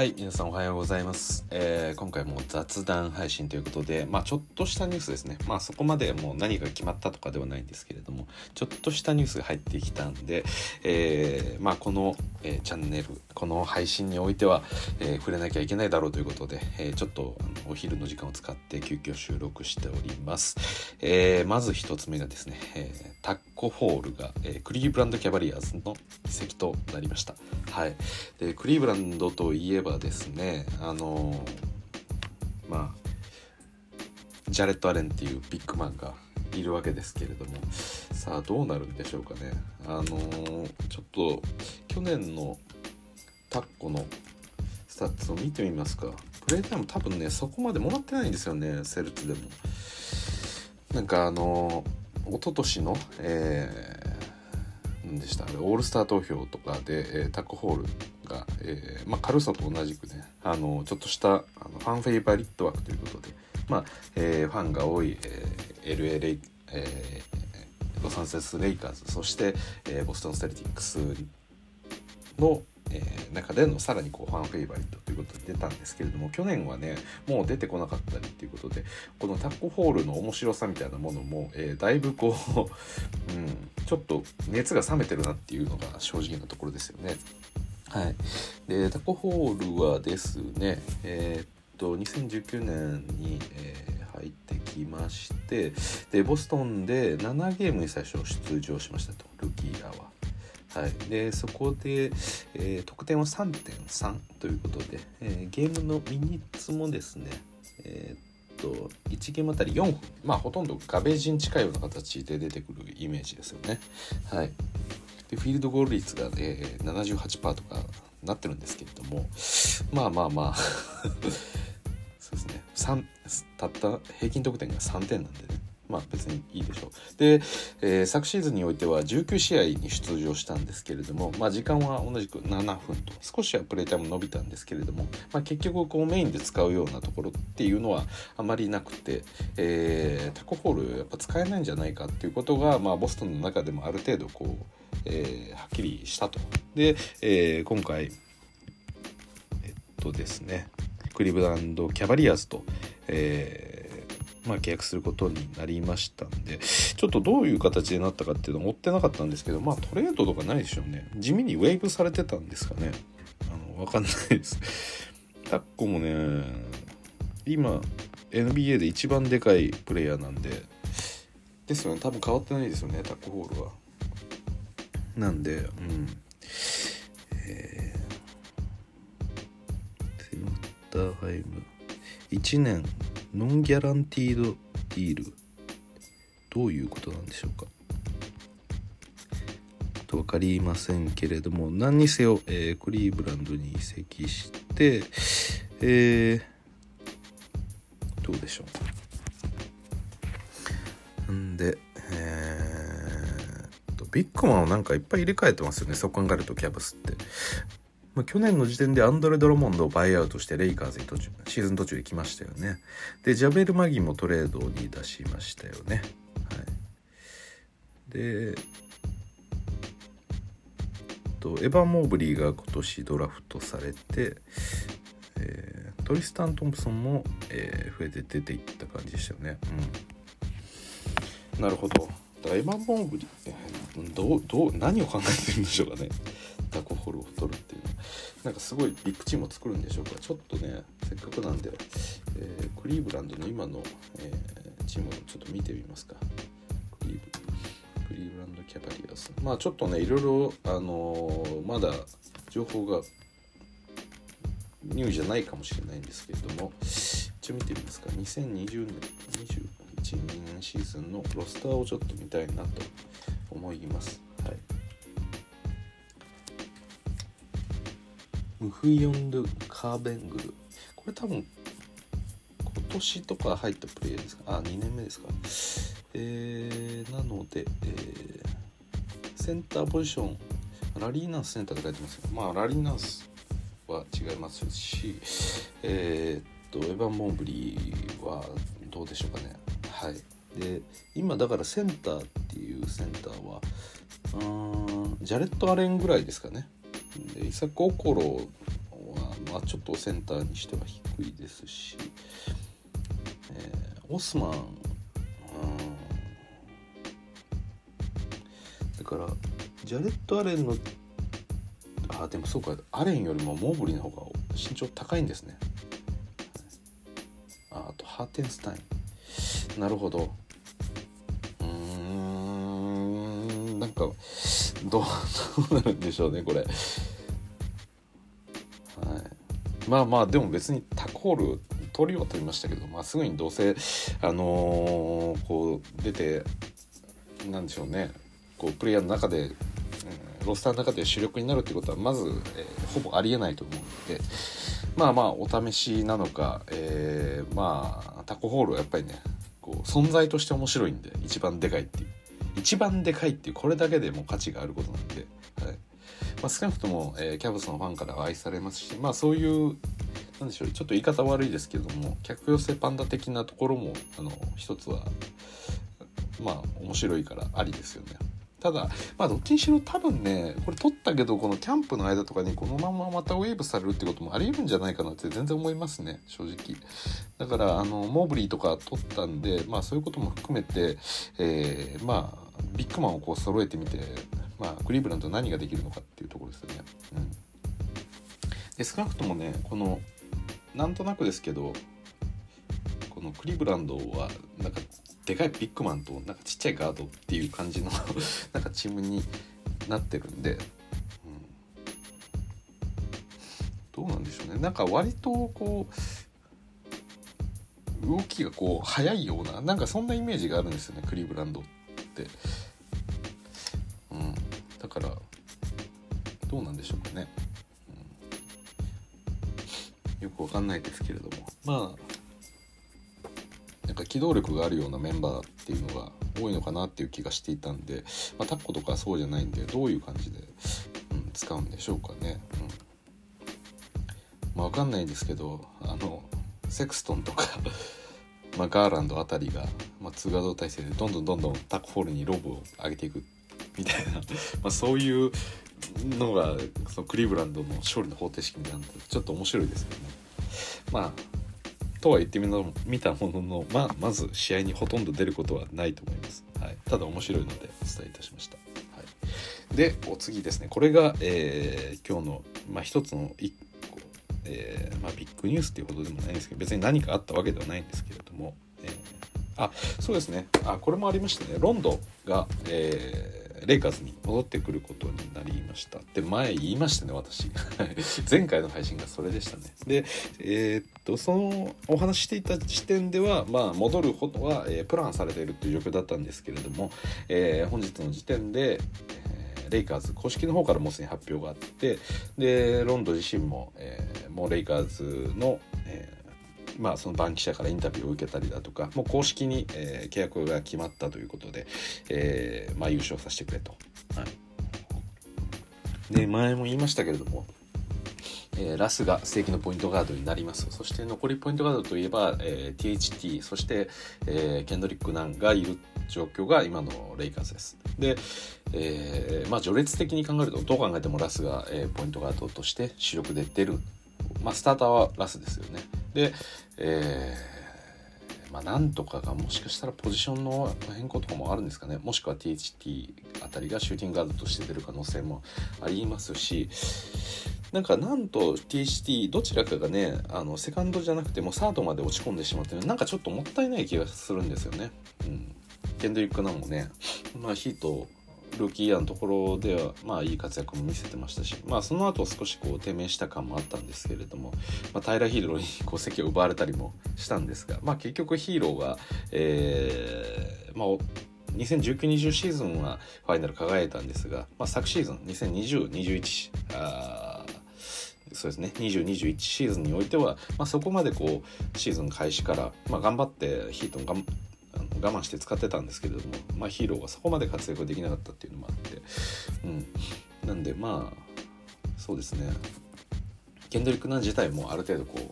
はい皆さんおはようございます、えー今回も雑談配信ということでまあちょっとしたニュースですね。まあそこまでもう何が決まったとかではないんですけれどもちょっとしたニュースが入ってきたんで、えーまあこの、えーチャンネルこの配信においては、え触れなきゃいけないだろうということで、えちょっとあのお昼の時間を使って急遽収録しております、えまず一つ目がですね、えータッコホールが、えークリーブランドキャバリアーズの移籍となりました。はい。でクリーブランドといえばですねあのーまあジャレット・アレンっていうビッグマンがいるわけですけれども。さあどうなるんでしょうかね。あのーちょっと去年のタコのスタッツを見てみますか。プレイタイム多分ねそこまでもらってないんですよねセルツでも。なんかあのー一昨年のえー何でした？あれオールスター投票とかで、えータックホールが、えーまあ、軽さと同じくねあのちょっとしたあのファンフェイバリット枠ということで、まあえーファンが多い、えー LA レイ、えーロサンゼルス・レイカーズそして、えーボストン・セルティックスの、えー中でのさらにこうファンフェイバリットということで出たんですけれども去年はねもう出てこなかったりっていうことでこのタッコホールの面白さみたいなものも、えーだいぶこう、うん、ちょっと熱が冷めてるなっていうのが正直なところですよね。はい、でタコホールはですねえーっと2019年に、えー入ってきましてでボストンで7ゲームに最初出場しましたとルーキーイヤーは。い、でそこで、えー得点は3.3ということで、えーゲームのミニッツもですねえーっと1ゲームあたり4まあほとんどガベージに近いような形で出てくるイメージですよね。はい、でフィールドゴール率が、えー、78%とかなってるんですけれどもまあまあまあ そうですねたった平均得点が3点なんでねまあ別にいいでしょうで、えー昨シーズンにおいては19試合に出場したんですけれども、まあ、時間は同じく7分と少しはプレータイム伸びたんですけれども、まあ、結局こうメインで使うようなところっていうのはあまりなくて、えータコホールやっぱ使えないんじゃないかっていうことが、まあ、ボストンの中でもある程度こう、えーはっきりしたと。で、えー今回えっとですねクリブランドキャバリアーズと、えーまあ、契約することになりましたんでちょっとどういう形でなったかっていうのは追ってなかったんですけどまあトレードとかないでしょうね。地味にウェーブされてたんですかね。あの分かんないです。タッコもね今 NBA で一番でかいプレイヤーなんでですよね。多分変わってないですよねタックホールは。なんでうん。えー、センターハイム1年ノンギャランティードディール。どういうことなんでしょうか？と分かりませんけれども何にせよ、えークリーブランドに移籍してえーどうでしょう？んでえービッグマンをなんかいっぱい入れ替えてますよねそう考えるとキャブスって。まあ、去年の時点でアンドレ・ドラモンドをバイアウトしてレイカーズに途中シーズン途中で来ましたよね。でジャベル・マギもトレードに出しましたよね。はい、でとエヴァン・モーブリーが今年ドラフトされて、えートリスタン・トンプソンも、えー増えて出ていった感じでしたよね。うん、なるほど。だからエヴァン・モーブリーえーどうどう何を考えてるんでしょうかね。タコホルを取るっていうなんかすごいビッグチームを作るんでしょうか。ちょっとねせっかくなんで、えークリーブランドの今の、えーチームをちょっと見てみますか。クリーブクリーブランドキャバリアーズまあちょっとねいろいろあのーまだ情報がニューじゃないかもしれないんですけれども一応見てみますか。2020年21年シーズンのロスターをちょっと見たいなと思います。ムフヨンドゥ・カーベングル。これ多分今年とか入ったプレイヤーですか？あ2年目ですか？えー、なので、えーセンターポジションラリーナンスセンターって書いてますよまあラリーナンスは違いますしえーっとエヴァン・モーブリーはどうでしょうかね。はい。で今だからセンターっていうセンターはうんジャレット・アレンぐらいですかね。でイサク・オコロはまあ、ちょっとセンターにしては低いですし、えー、オスマン、うん、だからジャレット・アレンのあでもそうかアレンよりもモーブリーの方が身長高いんですね。ああとハーテンスタイン。なるほど。なんかどう どうなるんでしょうねこれ。はい。まあまあでも別にタコール取りは取りましたけど、まあ、すぐにどうせあのー、こう出てなんでしょうね。こうプレイヤーの中で、うん、ロスターの中で主力になるってことはまず、えー、ほぼありえないと思うのでまあまあお試しなのか、えー、まあタコホールはやっぱりねこう存在として面白いんで一番でかいっていう。一番でかいっていうこれだけでも価値があることなんで、はいまあ、少なくとも、えー、キャブスのファンからは愛されますしまあそういうなんでしょうちょっと言い方悪いですけども客寄せパンダ的なところもあの一つはまあ面白いからありですよね。ただまあどっちにしろ多分ねこれ撮ったけどこのキャンプの間とかにこのまままたウェーブされるってこともありえるんじゃないかなって全然思いますね正直だからあのモーブリーとか撮ったんでまあそういうことも含めて、えー、まあビッグマンをこう揃えてみてまあクリーブランド何ができるのかっていうところですよね。うん、で少なくともねこのなんとなくですけどこのクリーブランドはなんかでかいビッグマンとなんかちっちゃいガードっていう感じの なんかチームになってるんで、うん、どうなんでしょうね。なんか割とこう動きがこう速いようななんかそんなイメージがあるんですよねクリーブランドって、うん、だからどうなんでしょうかね、うん、よくわかんないですけれども。まあなんか機動力があるようなメンバーっていうのが多いのかなっていう気がしていたんで、まあ、タッコとかそうじゃないんでどういう感じで、うん、使うんでしょうかね。うん。まあ、分かんないんですけどあのセクストンとかまあ、ガーランドあたりが、まあ、ツーガード体制でどんどんどんどんタックフォールにロブを上げていくみたいな まそういうのがそのクリーブランドの勝利の方程式みたいなのちょっと面白いですよね。まあとは言ってみの見たものの、まあ、まず試合にほとんど出ることはないと思います。はい、ただ面白いのでお伝えいたしました。はい、でお次ですねこれが、えー、今日の、まあ、一つの一、えーまあ、ビッグニュースっていうことでもないんですけど別に何かあったわけではないんですけれども、えー、あそうですね。あこれもありましたねロンドが、えーレイカーズに戻ってくることになりました。って前言いましたね私。前回の配信がそれでしたね。でえー、っとそのお話していた時点ではまあ戻ることは、え、プランされているという状況だったんですけれども、え、本日の時点で、えー、レイカーズ公式の方からもうすでに発表があってでロンド自身も、えー、もうレイカーズの、えーまあ、その番記者からインタビューを受けたりだとかもう公式に、えー、契約が決まったということで、えーまあ、優勝させてくれと。はい、で前も言いましたけれども、えー、ラスが正規のポイントガードになりますそして残りポイントガードといえば、えー、THT そして、えー、ケンドリック・ナンがいる状況が今のレイカーズです。で、えーまあ、序列的に考えるとどう考えてもラスが、えー、ポイントガードとして主力で出る、まあ、スターターはラスですよね。で、えー、まあ、なんとかがもしかしたらポジションの変更とかもあるんですかねもしくは THT あたりがシューティングガードとして出る可能性もありますしなんかなんと THT どちらかがねあのセカンドじゃなくてもサードまで落ち込んでしまってなんかちょっともったいない気がするんですよね。うん、ケンドリック・ナンもね、まあ、ヒートルーキーイヤーのところではまあいい活躍も見せてましたし、まあ、その後少しこう低迷した感もあったんですけれども、まあ、タイラー・ヒーローにこう席を奪われたりもしたんですが、まあ、結局ヒーローが、えーまあ、2019-20シーズンはファイナル輝いたんですが、まあ、昨シーズン2020-21あそうですね2021シーズンにおいては、まあ、そこまでこうシーズン開始から、まあ、頑張ってヒートンが我慢して使ってたんですけれども、まあ、ヒーローがそこまで活躍できなかったっていうのもあって、うん、なんでまあそうですね。ケンドリック・ナン自体もある程度こう、うん、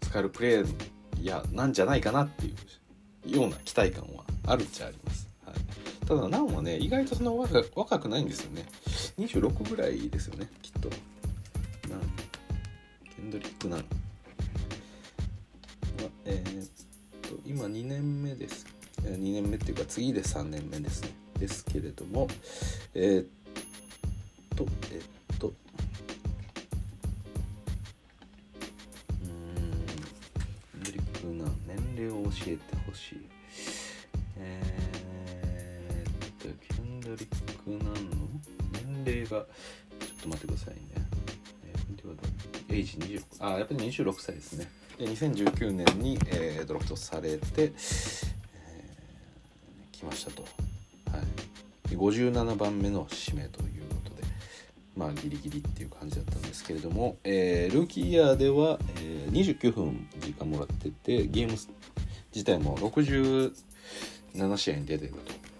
使えるプレーやなんじゃないかなっていうような期待感はあるっちゃあります。はい、ただナンはね意外とそんな若若くないんですよね。26ぐらいですよねきっと。ドリック・ナン。今2年目です。2年目っていうか次で3年目ですね。ですけれどもえー、っとえ、っとうんドリック・ナン年齢を教えてほしい。えー、っとケンドリック・ナンの？年齢がちょっと待ってくださいね。エイジ26あやっぱり26歳ですね。で2019年に、えー、ドラフトされて、えー、来ましたと、はい、57番目の指名ということでまあギリギリっていう感じだったんですけれども、えー、ルーキーイヤーでは、えー、29分時間もらっててゲーム自体も67試合に出てる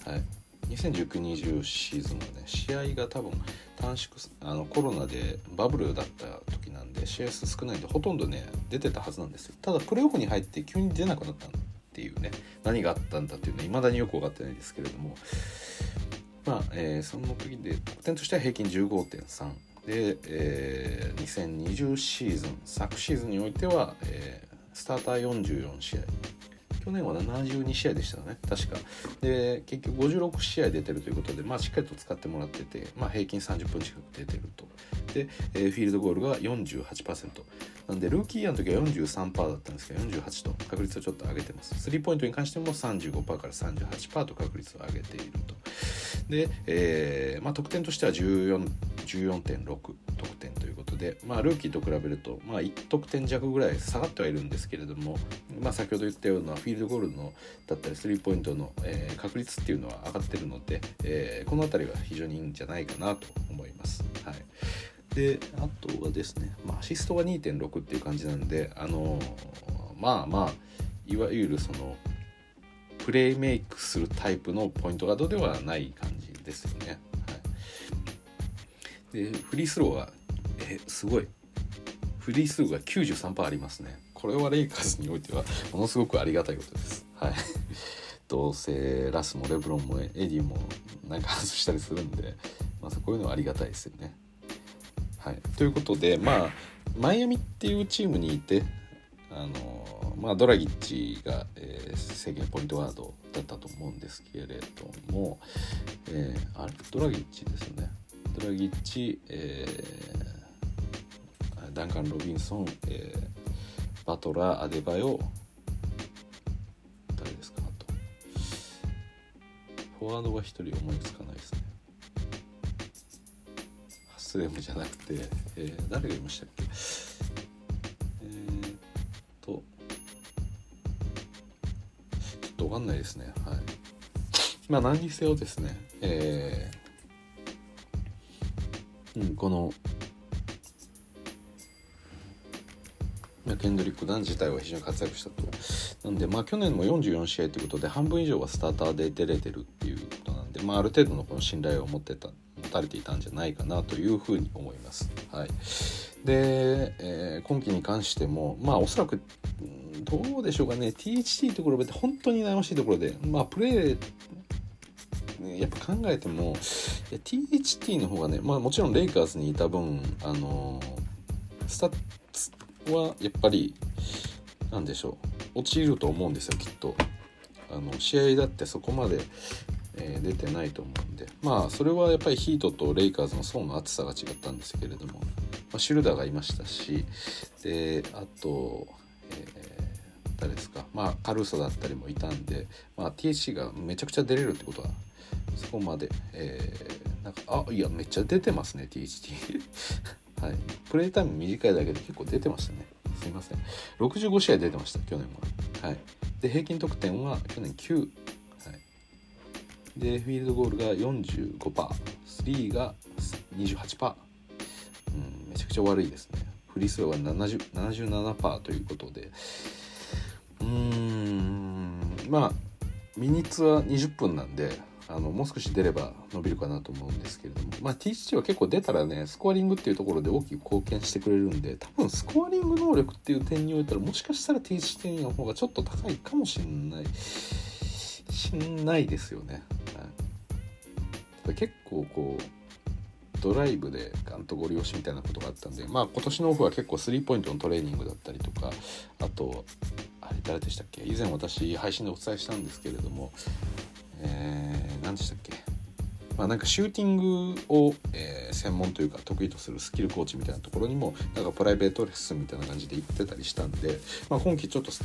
と。はい。2019-20シーズンはね試合が多分短縮あのコロナでバブルだった時なんで試合数少ないんでほとんどね出てたはずなんですよ。ただプレーオフに入って急に出なくなったっていうね何があったんだっていうのはいまだによく分かってないですけれども。まあ、えー、その時で得点としては平均15.3で、えー、2020シーズン昨シーズンにおいては、えー、スターター44試合。去年は72試合でしたね。確か。で結局56試合出てるということで、まあ、しっかりと使ってもらってて、まあ、平均30分近く出てると。で、えー、フィールドゴールが48%なんでルーキーイヤーの時は43%だったんですけど48と確率をちょっと上げてます。スリーポイントに関しても35%から38%と確率を上げていると。で、えーまあ、得点としては14 14.6得点ということで、まあ、ルーキーと比べると、まあ、1得点弱ぐらい下がってはいるんですけれども、まあ、先ほど言ったようなフィールドゴールのだったりスリーポイントの、えー、確率っていうのは上がってるので、えー、この辺りは非常にいいんじゃないかなと思います。はいであとはですね、まあ、アシストが2.6っていう感じなんであの、まあまあいわゆるそのプレイメイクするタイプのポイントガードではない感じですよね。はいでフリースローはえすごいフリースローが93%ありますねこれはレイカーズにおいてはものすごくありがたいことです。はい。どうせラスもレブロンもエディもなんか外したりするんで、まあ、こういうのはありがたいですよね。はい。ということでまあマイアミっていうチームにいてあのまあドラギッチが、えー、制限ポイントガードだったと思うんですけれども、えー、あれ？ドラギッチですよね。ドラギッチ、えー、ダンカン・ロビンソン、えー、バトラーアデバヨ。誰ですかあと。フォワードが1人思いつかないですね。ハスレムじゃなくて、えー、誰がいましたっけ。えー、っとちょっと分かんないですね。はい。まあ何にせよですね。えーうん、このケンドリック・ダン自体は非常に活躍したと。なんで、まあ、去年も44試合ということで半分以上はスターターで出れてるっていうことなんで、まあ、ある程度のこの信頼を持ってた持たれていたんじゃないかなというふうに思います。はい、で、えー、今季に関しても、まあ、おそらくどうでしょうかね THT と比べて本当に悩ましいところで、まあ、プレーやっぱ考えても THT の方がね、まあ、もちろんレイカーズにいた分あのスタッはやっぱりなんでしょう。落ちると思うんですよきっと。あの試合だってそこまで、えー、出てないと思うんで。まあそれはやっぱりヒートとレイカーズの層の厚さが違ったんですけれども、まあ、シュルダーがいましたし。であと、えー、誰ですか。まあカルーソだったりもいたんで、まあ、THC がめちゃくちゃ出れるってことはそこまで、えー、なんかあいやめっちゃ出てますね THT はい。プレイタイム短いだけで結構出てましたね。すいません。65試合出てました去年ははい。で平均得点は去年9、はい、でフィールドゴールが 45%3 が28%うんめちゃくちゃ悪いですね。フリースローが70 77%ということで。うーんまあミニッツは20分なんであのもう少し出れば伸びるかなと思うんですけれども、まあ、THT は結構出たらねスコアリングっていうところで大きく貢献してくれるんで多分スコアリング能力っていう点においたらもしかしたら THT の方がちょっと高いかもしんない。しんないですよね。はい、結構こうドライブでガンとご利用しみたいなことがあったんでまあ今年のオフは結構スリーポイントのトレーニングだったりとかあとあれ誰でしたっけ？以前私配信でお伝えしたんですけれどもえー、何でしたっけ？まあ、なんかシューティングを、えー、専門というか得意とするスキルコーチみたいなところにもなんかプライベートレッスンみたいな感じで行ってたりしたんで、まあ、今季ちょっとシュ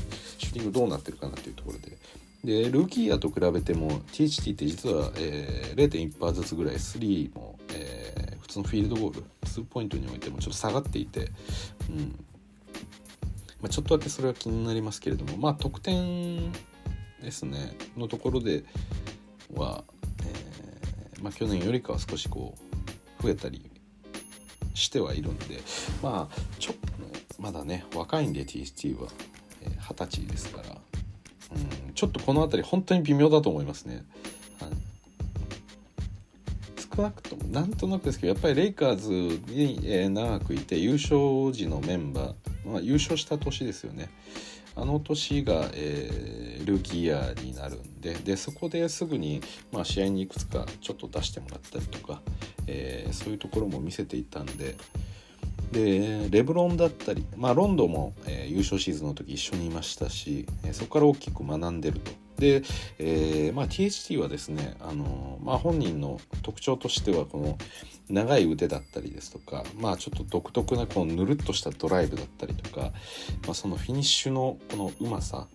ーティングどうなってるかなっていうところで。でルーキーイヤーと比べても THT って実は、えー、0.1%ずつぐらい3も、えー、普通のフィールドゴール2ポイントにおいてもちょっと下がっていて、うん。まあ、ちょっとだけそれは気になりますけれどもまあ得点ですね。のところでは、えーまあ、去年よりかは少しこう増えたりしてはいるんでまあちょっとまだね若いんで THT は二十、えー、歳ですからうんちょっとこの辺り本当に微妙だと思いますね。少なくともなんとなくですけどやっぱりレイカーズに、長くいて優勝時のメンバー、まあ、優勝した年ですよね。あの年が、えー、ルーキーイヤーになるんででそこですぐに、まあ、試合にいくつかちょっと出してもらったりとか、えー、そういうところも見せていたんで。でレブロンだったり、まあ、ロンドンも、えー、優勝シーズンの時一緒にいましたし、え、そこから大きく学んでると。で、えーまあ、THT はですね、あのまあ、本人の特徴としてはこの長い腕だったりですとか、まあ、ちょっと独特なこのぬるっとしたドライブだったりとか、まあ、そのフィニッシュのこのうまさ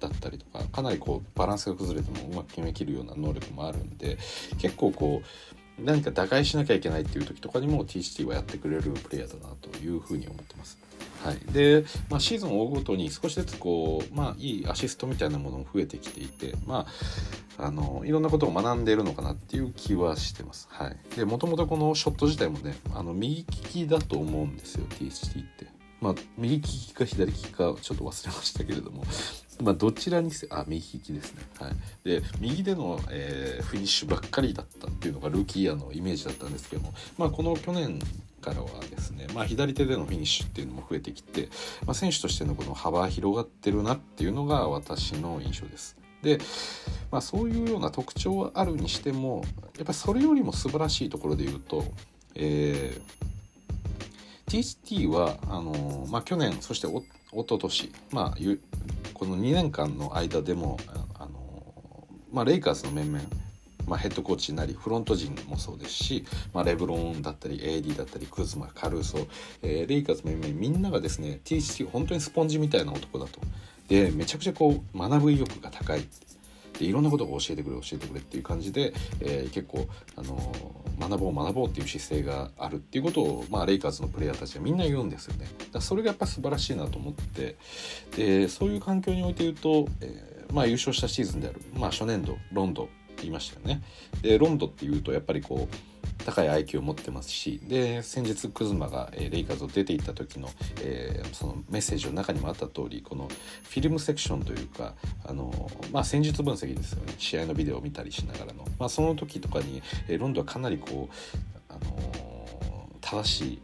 だったりとかかなりこうバランスが崩れてもうまく決めきるような能力もあるんで結構こう何か打開しなきゃいけないっていう時とかにも TCT はやってくれるプレイヤーだなというふうに思ってます。はい、で、まあ、シーズンを追うごとに少しずつこう、まあ、いいアシストみたいなものも増えてきていて、まあ、あのいろんなことを学んでいるのかなっていう気はしてます。はい、でもともとこのショット自体もねあの右利きだと思うんですよ THT って。まあ、右利きか左利きかちょっと忘れましたけれども。まあ、どちらにせあ右利きですね、はい、で右での、えー、フィニッシュばっかりだったっていうのがルーキーイヤーのイメージだったんですけども、まあ、この去年からはですね、まあ、左手でのフィニッシュっていうのも増えてきて、まあ、選手としてのこの幅広がってるなっていうのが私の印象です。で、まあ、そういうような特徴はあるにしてもやっぱりそれよりも素晴らしいところで言うと、えー、THT はあのまあ、去年そしておおととし、まあ、この2年間の間でもあの、まあ、レイカーズの面々まあ、ヘッドコーチなりフロント陣もそうですし、まあ、レブロンだったり AD だったりクズマカルーソ、えー、レイカーズ面々みんながですね THT 本当にスポンジみたいな男だと。でめちゃくちゃこう学ぶ意欲が高い。でいろんなことを教えてくれ教えてくれっていう感じで、えー、結構、あのー、学ぼう学ぼうっていう姿勢があるっていうことを、まあ、レイカーズのプレイヤーたちはみんな言うんですよね。だそれがやっぱ素晴らしいなと思って。でそういう環境において言うと、えーまあ、優勝したシーズンである、まあ、初年度ロンドン。言いましたよね。でロンドっていうとやっぱりこう高い IQ を持ってますしで先日クズマが、えー、レイカーズを出ていった時の,、えー、そのメッセージの中にもあった通りこのフィルムセクションというかあの、まあ、戦術分析ですよね試合のビデオを見たりしながらの、まあ、その時とかに、えー、ロンドンはかなりこう、あの正しい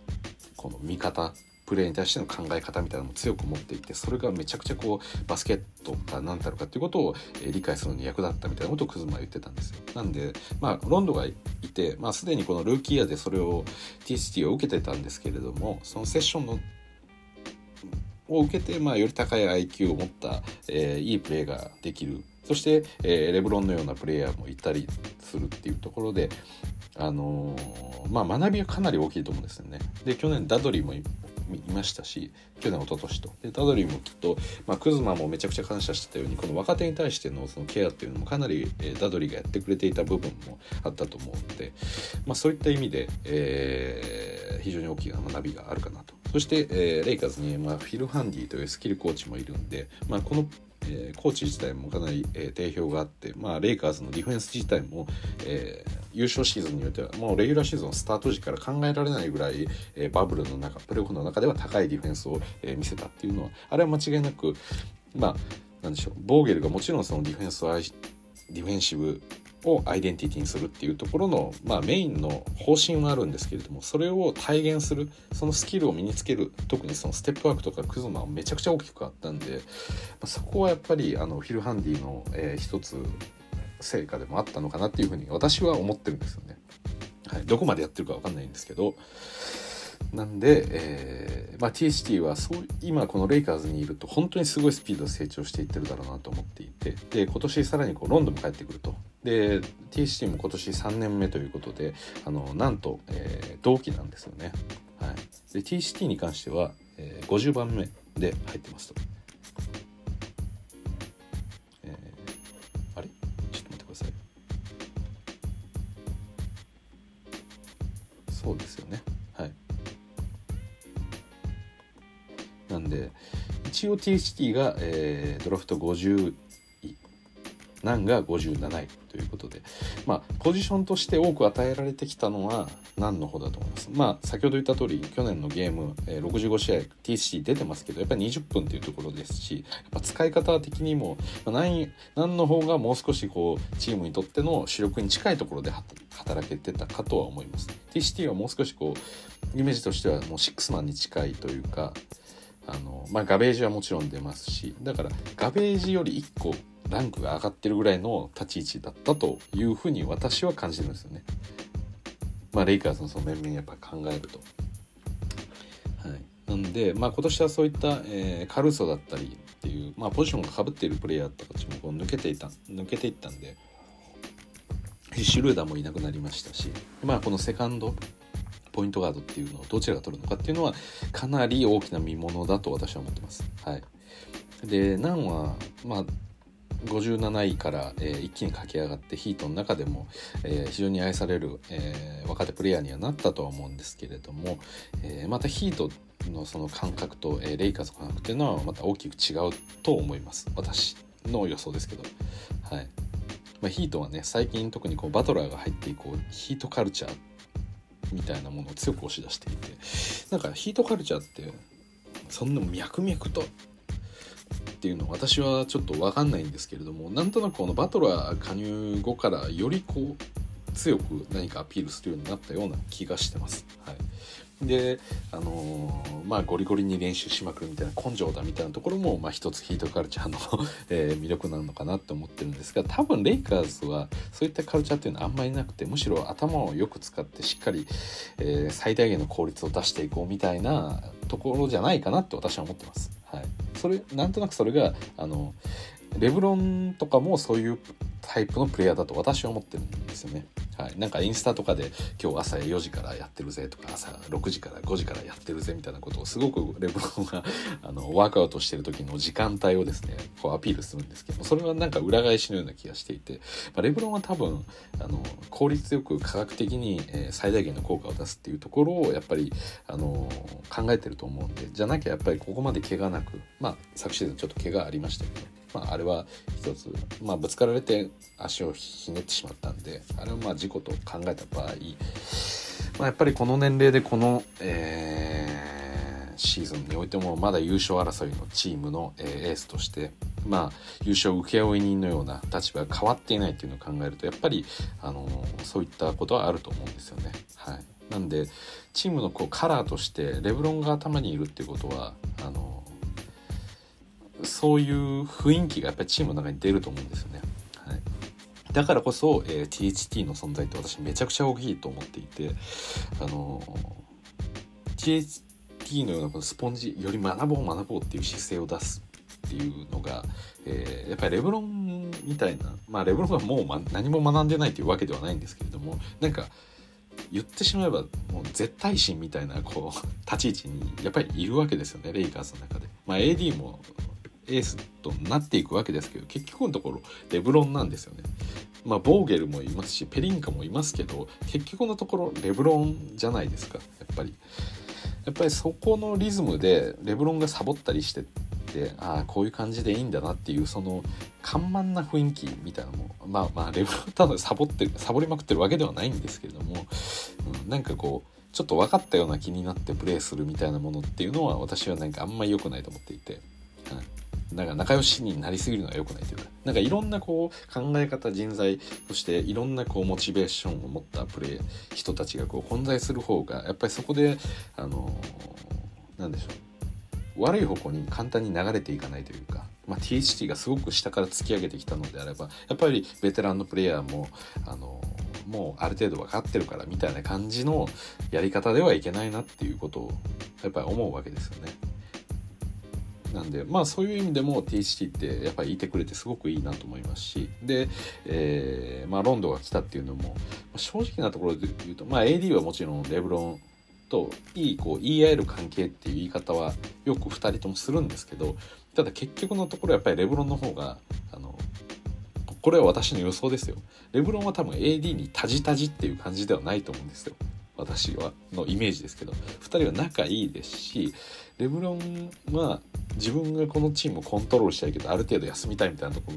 この見方プレーに対しての考え方みたいなのも強く持っていてそれがめちゃくちゃこうバスケットか何たるかっていうことを理解するのに役立ったみたいなことをクズマは言ってたんですよ。なんでまあロンドがいて、まあ、すでにこのルーキーイヤーでそれを TCT を受けてたんですけれどもそのセッションのを受けて、まあ、より高い IQ を持った、えー、いいプレーができるそして、えー、レブロンのようなプレイヤーもいたりするっていうところで、あのー、まあ、学びはかなり大きいと思うんですよね。で去年ダドリーもいましたし去年一昨年と。でダドリーもきっと、まあ、クズマもめちゃくちゃ感謝してたようにこの若手に対してのそのケアっていうのもかなり、えー、ダドリーがやってくれていた部分もあったと思うので、まあ、そういった意味で、えー、非常に大きな学びがあるかなと。そして、えー、レイカーズに、まあ、フィル・ハンディというスキルコーチもいるんで、まあ、このえー、コーチ自体もかなり、えー、定評があって、まあ、レイカーズのディフェンス自体も、えー、優勝シーズンによってはもうレギュラーシーズンスタート時から考えられないぐらい、えー、バブルの中プレーオフの中では高いディフェンスを、えー、見せたっていうのはあれは間違いなくまあなんでしょうボーゲルがもちろんそのディフェンスをディフェンシブをアイデンティティにするっていうところの、まあ、メインの方針はあるんですけれどもそれを体現するそのスキルを身につける特にそのステップワークとかクズマはめちゃくちゃ大きくあったんで、まあ、そこはやっぱりあのフィル・ハンディの、えー、一つ成果でもあったのかなっていうふうに私は思ってるんですよね。はい、どこまでやってるか分かんないんですけど。なんで、えーまあ、THT はそう今このレイカーズにいると本当にすごいスピードで成長していってるだろうなと思っていて。で今年さらにこうロンドンも帰ってくると。で THT も今年3年目ということであのなんと、えー、同期なんですよね、はい、で THT に関しては、えー、50番目で入ってますと。そうですよね。はい。なんで一応 THT が、えー、ドラフト50ナンが57位ということでまあポジションとして多く与えられてきたのはナンの方だと思います？まあ先ほど言った通り去年のゲーム、えー、65試合 THT 出てますけどやっぱり20分っていうところですしやっぱ使い方的にも、まあ、ナンナンの方がもう少しこうチームにとっての主力に近いところで働けてたかとは思います TCT はもう少しこうイメージとしてはもうシックスマンに近いというかあのまあガベージはもちろん出ますしだからガベージより1個ランクが上がってるぐらいの立ち位置だったというふうに私は感じてるんですよね。まあレイカーズのその面々やっぱ考えると。はい、なんで、まあ、今年はそういった、えー、カルソだったりっていう、まあ、ポジションがかぶっているプレイヤーたちもこう抜けていた抜けていったんでフィッシュルーダーもいなくなりましたし、まあ、このセカンドポイントガードっていうのをどちらが取るのかっていうのはかなり大きな見ものだと私は思ってます。はい、でナンは、まあ57位から、えー、一気に駆け上がってヒートの中でも、えー、非常に愛される、えー、若手プレイヤーにはなったとは思うんですけれども、えまたヒートのその感覚と、えレイカーズの感覚っていうのはまた大きく違うと思います。私の予想ですけど。はい、まあ、ヒートはね最近特にこうバトラーが入って以降ヒートカルチャーみたいなものを強く押し出していてなんかヒートカルチャーってそんな脈々とっていうの私はちょっと分かんないんですけれどもなんとなくこのバトラー加入後からよりこう強く何かアピールするようになったような気がしてます。はいであのー、まあゴリゴリに練習しまくるみたいな根性だみたいなところも、まあ、一つヒートカルチャーの えー、魅力なのかなって思ってるんですが多分レイカーズはそういったカルチャーっていうのはあんまりなくてむしろ頭をよく使ってしっかり、えー、最大限の効率を出していこうみたいなところじゃないかなって私は思ってます。はい、それなんとなくそれがあのレブロンとかもそういうタイプのプレイヤーだと私は思ってるんですよね。はい、なんかインスタとかで今日朝4時からやってるぜとか朝6時から5時からやってるぜみたいなことをすごくレブロンが あのワークアウトしてる時の時間帯をですねこうアピールするんですけどそれはなんか裏返しのような気がしていて、まあ、レブロンは多分あの効率よく科学的に、え、最大限の効果を出すっていうところをやっぱりあの考えてると思うんでじゃなきゃやっぱりここまで怪我なくまあ昨シーズンちょっと怪我ありましたけどまあ、あれは一つ、まあ、ぶつかられて足をひねってしまったんであれはまあ事故と考えた場合、まあ、やっぱりこの年齢でこの、えー、シーズンにおいてもまだ優勝争いのチームの、えー、エースとして、まあ、優勝請負人のような立場が変わっていないっていうのを考えるとやっぱり、あのそういったことはあると思うんですよね。はい、なんでチームのこうカラーとしてレブロンが頭にいるっていうことはあのそういう雰囲気がやっぱりチームの中に出ると思うんですよね。はい、だからこそ、えー、THT の存在って私めちゃくちゃ大きいと思っていてあの THT のようなこのスポンジより学ぼう学ぼうっていう姿勢を出すっていうのが、えー、やっぱりレブロンみたいなまあレブロンがもう、ま、何も学んでないというわけではないんですけれどもなんか言ってしまえばもう絶対心みたいなこう立ち位置にやっぱりいるわけですよねレイカーズの中で。まあ、AD もエースとなっていくわけですけど結局のところレブロンなんですよね。まあボーゲルもいますしペリンカもいますけど結局のところレブロンじゃないですかやっぱり。やっぱりそこのリズムでレブロンがサボったりしてってああこういう感じでいいんだなっていうその緩慢な雰囲気みたいなのもまあまあレブロンただサボってサボりまくってるわけではないんですけれども、うん、なんかこうちょっと分かったような気になってプレーするみたいなものっていうのは私はなんかあんまり良くないと思っていて。なんか仲良しになりすぎるのは良くないというかなんかいろんなこう考え方人材そしていろんなこうモチベーションを持ったプレー人たちがこう混在する方がやっぱりそこであのなんでしょう悪い方向に簡単に流れていかないというか、まあ、THT がすごく下から突き上げてきたのであればやっぱりベテランのプレイヤーもあのもうある程度分かってるからみたいな感じのやり方ではいけないなっていうことをやっぱり思うわけですよね。なんでまあそういう意味でも THT ってやっぱりいてくれてすごくいいなと思いますしで、えー、まあ、ロンドが来たっていうのも正直なところで言うと、まあ、AD はもちろんレブロンといいこう言い合える関係っていう言い方はよく2人ともするんですけどただ結局のところやっぱりレブロンの方があのこれは私の予想ですよ。レブロンは多分 AD にタジタジっていう感じではないと思うんですよ。私はのイメージですけど。2人は仲いいですしレブロンは自分がこのチームをコントロールしたいけどある程度休みたいみたいなとこ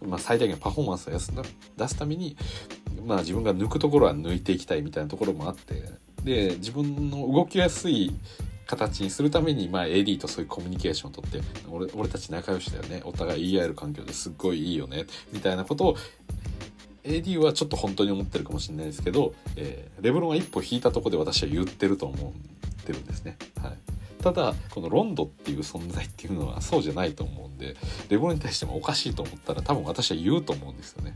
ろ、まあ、最大限パフォーマンスを出すために、まあ、自分が抜くところは抜いていきたいみたいなところもあってで自分の動きやすい形にするために、まあ、AD とそういうコミュニケーションをとって俺俺たち仲良しだよねお互い言い合える環境ですっごいいいよねみたいなことを AD はちょっと本当に思ってるかもしれないですけど、えー、レブロンが一歩引いたとこで私は言ってると思ってるんですね。はい、ただこのロンドっていう存在っていうのはそうじゃないと思うんでレブロに対してもおかしいと思ったら多分私は言うと思うんですよね。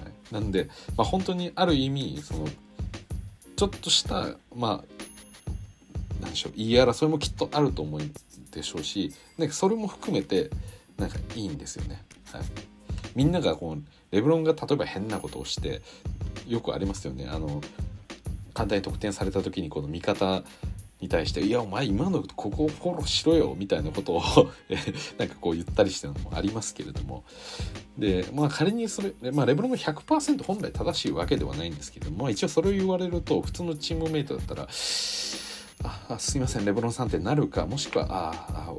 はい、なんで、まあ、本当にある意味そのちょっとしたまあ何でしょう言い争いもきっとあると思うんでしょうしなんかそれも含めてなんかいいんですよね。はい、みんながこうレブロンが例えば変なことをしてよくありますよね。あの簡単に得点された時にこの味方に対して「いやお前今のここをフォローしろよ」みたいなことを なんかこう言ったりしてるのもありますけれども。でまあ仮にそれ、まあ、レブロンが100%本来正しいわけではないんですけども、まあ、一応それを言われると普通のチームメイトだったら「あすいませんレブロンさん」ってなるかもしくは「ああ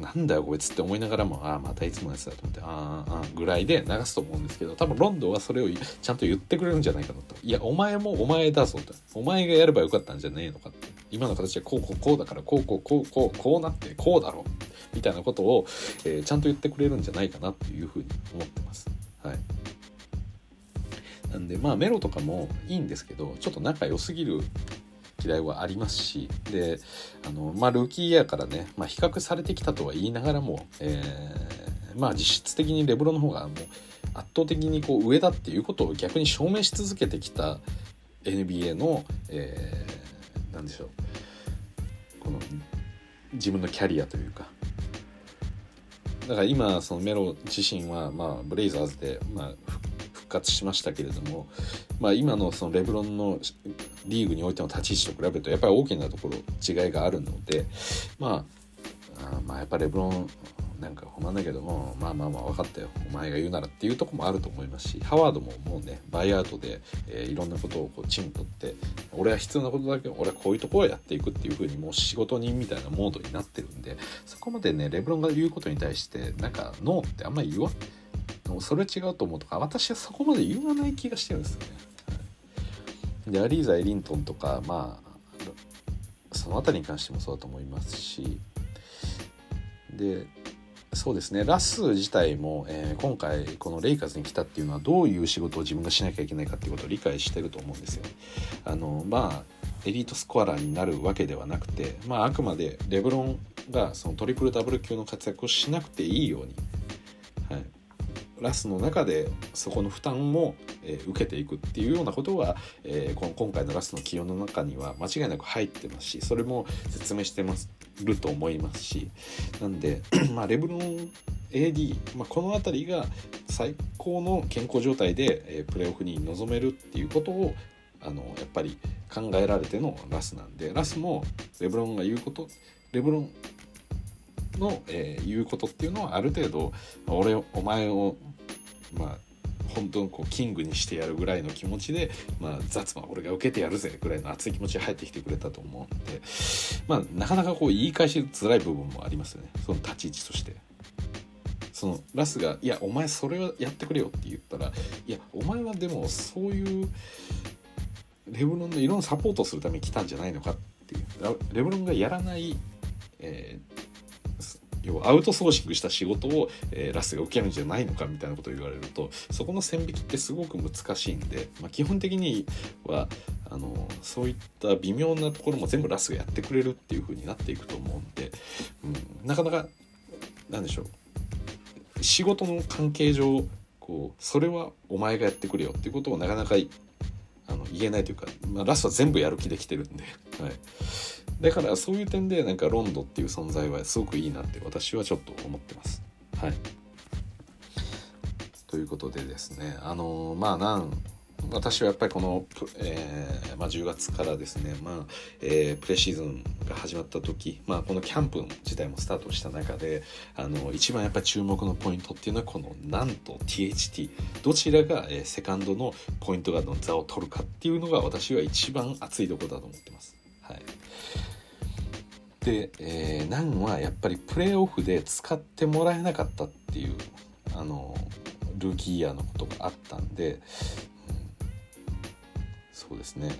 なんだよこいつって思いながらもああまたいつものやつだと思ってああああぐらいで流すと思うんですけど多分ロンドンはそれをちゃんと言ってくれるんじゃないかなといやお前もお前だぞと。お前がやればよかったんじゃねえのかって。今の形はこうこうこうだからこうこうこうこうこうなってこうだろう。みたいなことを、えー、ちゃんと言ってくれるんじゃないかなっていうふうに思ってます。はい。なんでまあメロとかもいいんですけどちょっと仲良すぎる嫌いはありますしであの、まあ、ルーキーイヤーからね、まあ、比較されてきたとは言いながらも、えー、まあ、実質的にレブロの方がもう圧倒的にこう上だっていうことを逆に証明し続けてきた NBA の、えー、何でしょうこの自分のキャリアというか。だから今そのメロ自身は、まあ、ブレイザーズで、まあ、活しましたけれども、まあ、今のそのレブロンのリーグにおいての立ち位置と比べるとやっぱり大きなところ違いがあるので、まあ、あまあやっぱレブロンなんか不満だけどもまあまあまあ分かったよ。お前が言うならっていうとこもあると思いますしハワードももうねバイアウトで、えー、いろんなことをこうチーム取って俺は必要なことだけ俺はこういうところをやっていくっていうふうにもう仕事人みたいなモードになってるんでそこまでねレブロンが言うことに対してなんかノーってあんまり言わないそれ違うと思うとか私はそこまで言わない気がしてるんですよね。でアリーザ・エリントンとかまあその辺りに関してもそうだと思いますし。でそうですね。ラス自体も、えー、今回このレイカーズに来たっていうのはどういう仕事を自分がしなきゃいけないかっていうことを理解してると思うんですよ。あのまあエリートスコアラーになるわけではなくて、まあ、あくまでレブロンがそのトリプルダブル級の活躍をしなくていいように、はい、ラスの中でそこの負担も、え、受けていくっていうようなことは、え、この今回のラスの起用の中には間違いなく入ってますしそれも説明してますると思いますしなんで、まあ、レブロン AD、まあ、この辺りが最高の健康状態で、え、プレーオフに臨めるっていうことをあのやっぱり考えられてのラスなんでラスもレブロンが言うことレブロンの、えー、言うことっていうのはある程度俺お前をまあ本当のこうキングにしてやるぐらいの気持ちで、まあ、雑は俺が受けてやるぜぐらいの熱い気持ちで入ってきてくれたと思うんで、まあ、なかなかこう言い返しづらい部分もありますよねその立ち位置として。そのラスが「いやお前それはやってくれよ」って言ったら「いやお前はでもそういうレブロンのいろんなサポートをするために来たんじゃないのか」っていうレブロンがやらない、えー要はアウトソーシングした仕事を、えー、ラスが受けるんじゃないのかみたいなことを言われるとそこの線引きってすごく難しいんで、まあ、基本的にはあのそういった微妙なところも全部ラスがやってくれるっていう風になっていくと思うんで、うん、なかなかなんでしょう仕事の関係上こうそれはお前がやってくれよっていうことをなかなか言えないというか、まあ、ラスは全部やる気できてるんで、はい、だからそういう点でなんかロンドっていう存在はすごくいいなって私はちょっと思ってます。はいということでですねあのまあなん私はやっぱりこの、えーまあ、10月からですね、まあえー、プレシーズンが始まった時、まあ、このキャンプ自体もスタートした中であの一番やっぱり注目のポイントっていうのはこのなんと THT どちらが、えー、セカンドのポイントガードの座を取るかっていうのが私は一番熱いところだと思ってます。はい、で、えー、ナンはやっぱりプレーオフで使ってもらえなかったっていうあのルーキーイヤーのことがあったんでうんそうですね。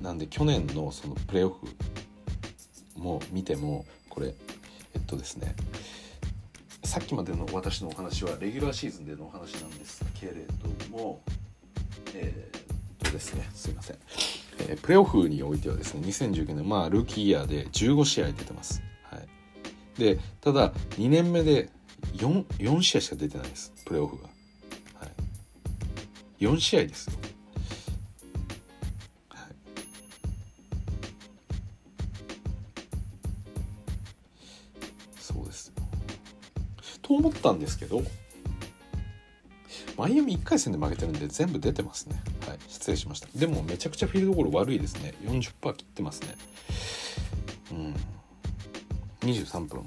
なんで去年のそのプレーオフも見てもこれえっとですねさっきまでの私のお話はレギュラーシーズンでのお話なんですけれどもえー、っとですねすいません、えー、プレーオフにおいてはですね2019年まあルーキーイヤーで15試合出てます、はい、でただ2年目で 4, 4試合しか出てないですプレーオフが、はい、4試合ですよ。と思ったんですけどマイアミ1回戦で負けてるんで全部出てますね。はい失礼しました。でもめちゃくちゃフィールドゴール悪いですね。40%切ってますね。うん。23分。は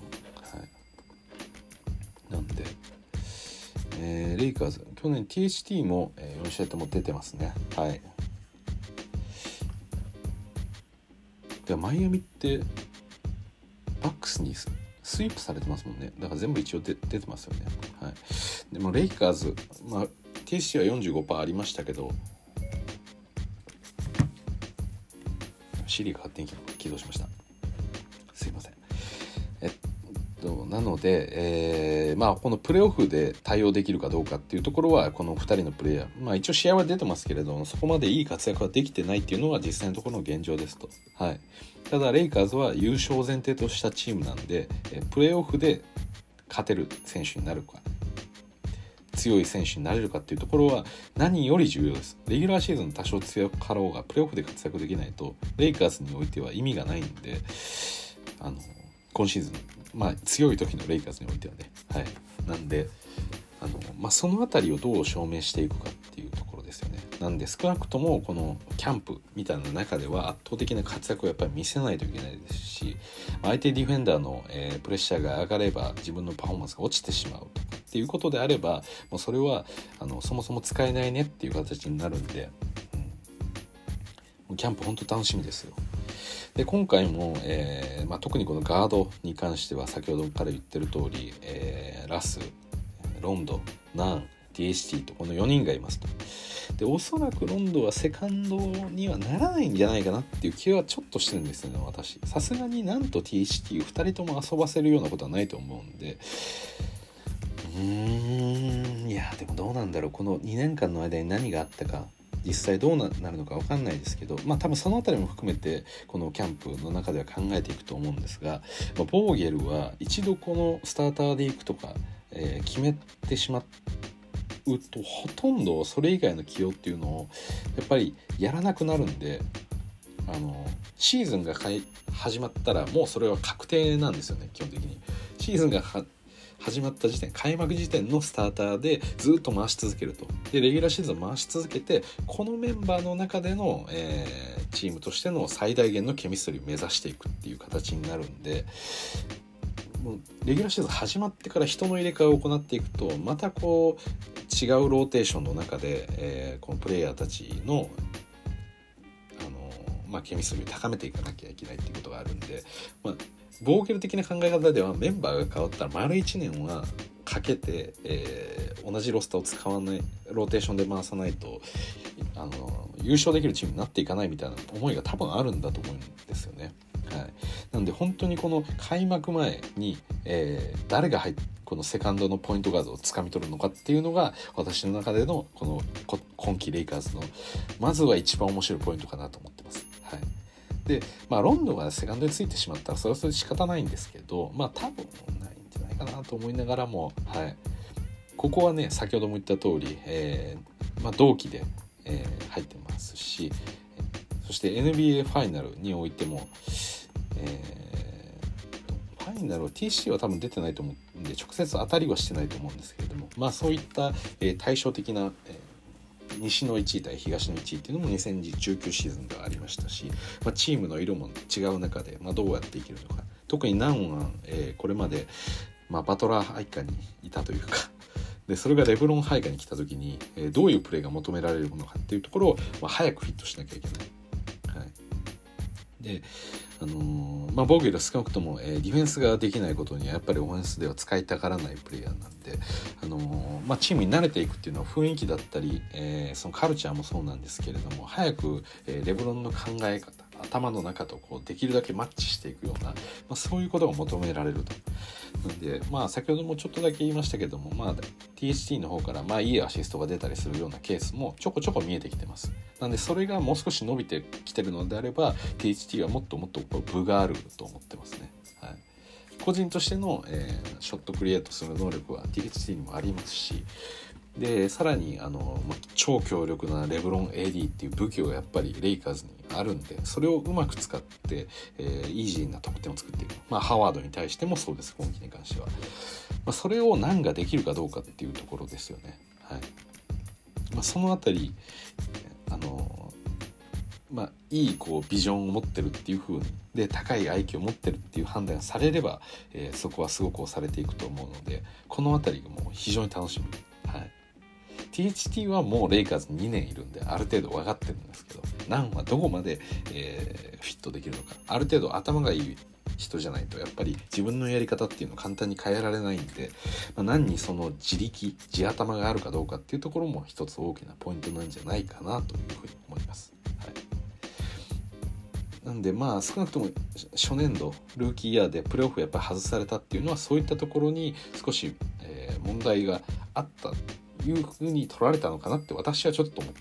い。なんで。えー、レイカーズ。去年 THT も、えー、4試合とも出てますね。はい。でマイアミってバックスにスイープされてますもんね。だから全部一応出てますよね。はい。でもレイカーズまあ TC は45%ありましたけどシリが勝手に起動しました。すいません。なので、えー、まあこのプレーオフで対応できるかどうかっていうところはこの2人のプレイヤーまあ一応試合は出てますけれどもそこまでいい活躍はできてないっていうのが実際のところの現状ですと。はい。ただレイカーズは優勝前提としたチームなんでえプレーオフで勝てる選手になるか強い選手になれるかっていうところは何より重要です。レギュラーシーズン多少強かろうがプレーオフで活躍できないとレイカーズにおいては意味がないんであの今シーズンまあ強い時のレイカーズにおいてはね。はい。なんであの、まあ、その辺りをどう証明していくかっていうところですよね。なんで少なくともこのキャンプみたいな中では圧倒的な活躍をやっぱり見せないといけないですし相手ディフェンダーの、えー、プレッシャーが上がれば自分のパフォーマンスが落ちてしまうとかっていうことであればもうそれはあのそもそも使えないねっていう形になるんで、うん、キャンプ本当楽しみですよ。で今回も、えーまあ、特にこのガードに関しては先ほどから言ってる通り、えー、ラスロンドナン DHT とこの4人がいますと。でおそらくロンドはセカンドにはならないんじゃないかなっていう気はちょっとしてるんですよね私。さすがになんと THT2 人とも遊ばせるようなことはないと思うんで。うーんいやでもどうなんだろう。この2年間の間に何があったか。実際どうなるのか分かんないですけどまあ多分その辺りも含めてこのキャンプの中では考えていくと思うんですが、まあ、ボーゲルは一度このスターターでいくとか、えー、決めてしまうとほとんどそれ以外の起用っていうのをやっぱりやらなくなるんであのシーズンが始まったらもうそれは確定なんですよね基本的に。シーズンが始まった時点開幕時点のスターターでずっと回し続けると。でレギュラーシーズン回し続けてこのメンバーの中での、えー、チームとしての最大限のケミストリーを目指していくっていう形になるんでもうレギュラーシーズン始まってから人の入れ替えを行っていくとまたこう違うローテーションの中で、えー、このプレイヤーたちのあの、まあ、ケミストリーを高めていかなきゃいけないっていうことがあるんで、まあ、ボーケル的な考え方ではメンバーが変わったら丸1年はかけて、えー、同じロスターを使わないローテーションで回さないとあの優勝できるチームになっていかないみたいな思いが多分あるんだと思うんですよね。はい、なんで本当にこの開幕前に、えー、誰が入っこのセカンドのポイントガードをつかみ取るのかっていうのが私の中でのこの今季レイカーズのまずは一番面白いポイントかなと思ってます。はい、でまあロンドンがセカンドについてしまったらそれはそれで仕方ないんですけどまあ多分ないんじゃないかなと思いながらも、はい、ここはね先ほども言った通り、えーまあ、同期で、えー、入ってますしそ、して NBA ファイナルにおいても、えー、ファイナル TC は多分出てないと思うんで直接当たりはしてないと思うんですけれどもまあそういった、え、対照的な、えー、西の1位対東の1位っていうのも2019シーズンではありましたし、まあ、チームの色も違う中で、まあ、どうやっていけるのか。特にナンは、えー、これまで、まあ、バトラー配下にいたというか。でそれがレブロン配下に来た時に、えー、どういうプレーが求められるのかっていうところを、まあ、早くフィットしなきゃいけない。はい、であのー、まあ、防御が少なくとも、えー、ディフェンスができないことにはやっぱりオフェンスでは使いたがらないプレイヤーなんで、あのー、まあ、チームに慣れていくっていうのは雰囲気だったり、えそのカルチャーもそうなんですけれども早く、えレブロンの考え方頭の中とこうできるだけマッチしていくような、まあ、そういうことが求められると。なんでまあ先ほどもちょっとだけ言いましたけども、まあ、THT の方からまあいいアシストが出たりするようなケースもちょこちょこ見えてきてます。なんでそれがもう少し伸びてきてるのであれば THT はもっともっと部があると思ってますね。はい、個人としての、えー、ショットクリエイトする能力は THT にもありますしでさらにあの、まあ、超強力なレブロン AD っていう武器をやっぱりレイカーズにあるんでそれをうまく使って、えー、イージーな得点を作っていく、まあ、ハワードに対してもそうです今季に関しては、まあ、それを何ができるかどうかっていうところですよね。はい、まあ、その辺りあのまあ、いいこうビジョンを持ってるっていう風にで高い IQ を持ってるっていう判断されれば、えー、そこはすごく押されていくと思うのでこの辺りがもう非常に楽しみ。THT はもうレイカーズ2年いるんである程度分かってるんですけどナンはどこまで、えー、フィットできるのかある程度頭がいい人じゃないとやっぱり自分のやり方っていうのを簡単に変えられないんで、まあ、何にその自力自頭があるかどうかっていうところも一つ大きなポイントなんじゃないかなというふうに思います。はい、なんでまあ少なくとも初年度ルーキーイヤーでプレーオフやっぱり外されたっていうのはそういったところに少し、えー、問題があったいうふうに取られたのかなって私はちょっと思っ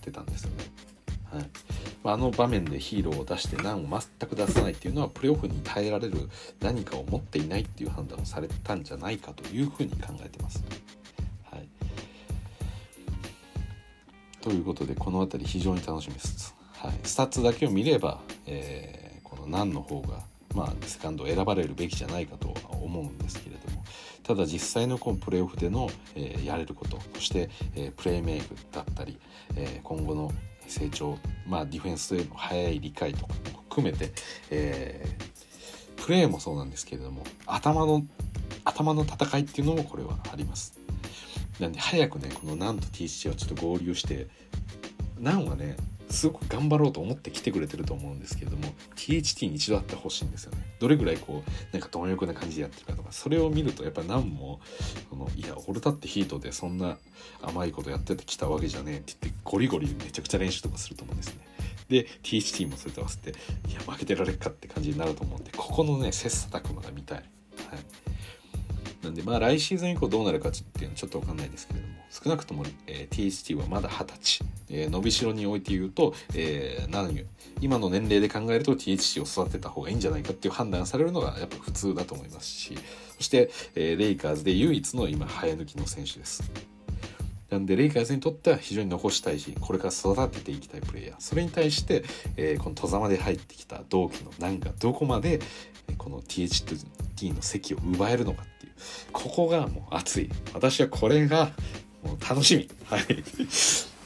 てたんですよね。はいあの場面でヒーローを出して難を全く出さないっていうのはプレーオフに耐えられる何かを持っていないっていう判断をされたんじゃないかというふうに考えてます。はい、ということでこの辺り非常に楽しみです。はい、スタッツだけを見れば、えー、このナンの方がまあ、セカンドを選ばれるべきじゃないかとは思うんですけれどもただ実際のこのプレーオフでの、えー、やれることそして、えー、プレーメイクだったり、えー、今後の成長、まあ、ディフェンスへの早い理解とかも含めて、えー、プレーもそうなんですけれども頭の頭の戦いっていうのもこれはあります。なんで早くねこのナンと TC はちょっと合流してナンはねすごく頑張ろうと思って来てくれてると思うんですけれども THT に一度会ってほしいんですよね。どれぐらいこうなんか貪欲な感じでやってるかとかそれを見るとやっぱ何もこのいや俺だってヒートでそんな甘いことやっててきたわけじゃねえって言ってゴリゴリめちゃくちゃ練習とかすると思うんですね。で THT もそれと合わせていや負けてられっかって感じになると思うんでここのね切磋琢磨が見たい、はい。なんでまあ来シーズン以降どうなるかっていうのはちょっと分かんないですけれども少なくとも、えー、THT はまだ二十歳、えー、伸びしろにおいて言うと、えー、何今の年齢で考えると THT を育てた方がいいんじゃないかっていう判断されるのがやっぱ普通だと思いますしそして、えー、レイカーズで唯一の今早抜きの選手です。なんでレイカーズにとっては非常に残したいしこれから育てていきたいプレイヤーそれに対して、えー、この戸ざまで入ってきた同期の何がどこまでこの THT の席を奪えるのかここがもう熱い。私はこれがもう楽しみ。はい。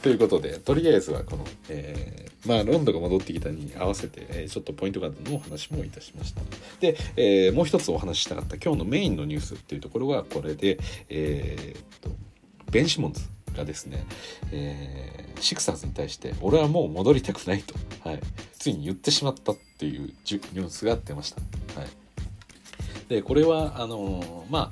ということでとりあえずはこの、えー、まあロンドが戻ってきたに合わせて、えー、ちょっとポイントガードのお話もいたしました。で、えー、もう一つお話ししたかった今日のメインのニュースっていうところはこれでえー、とベン・シモンズがですね、えー、シクサーズに対して俺はもう戻りたくないと、はい、ついに言ってしまったっていうニュースが出ました。はい、でこれはあの、まあ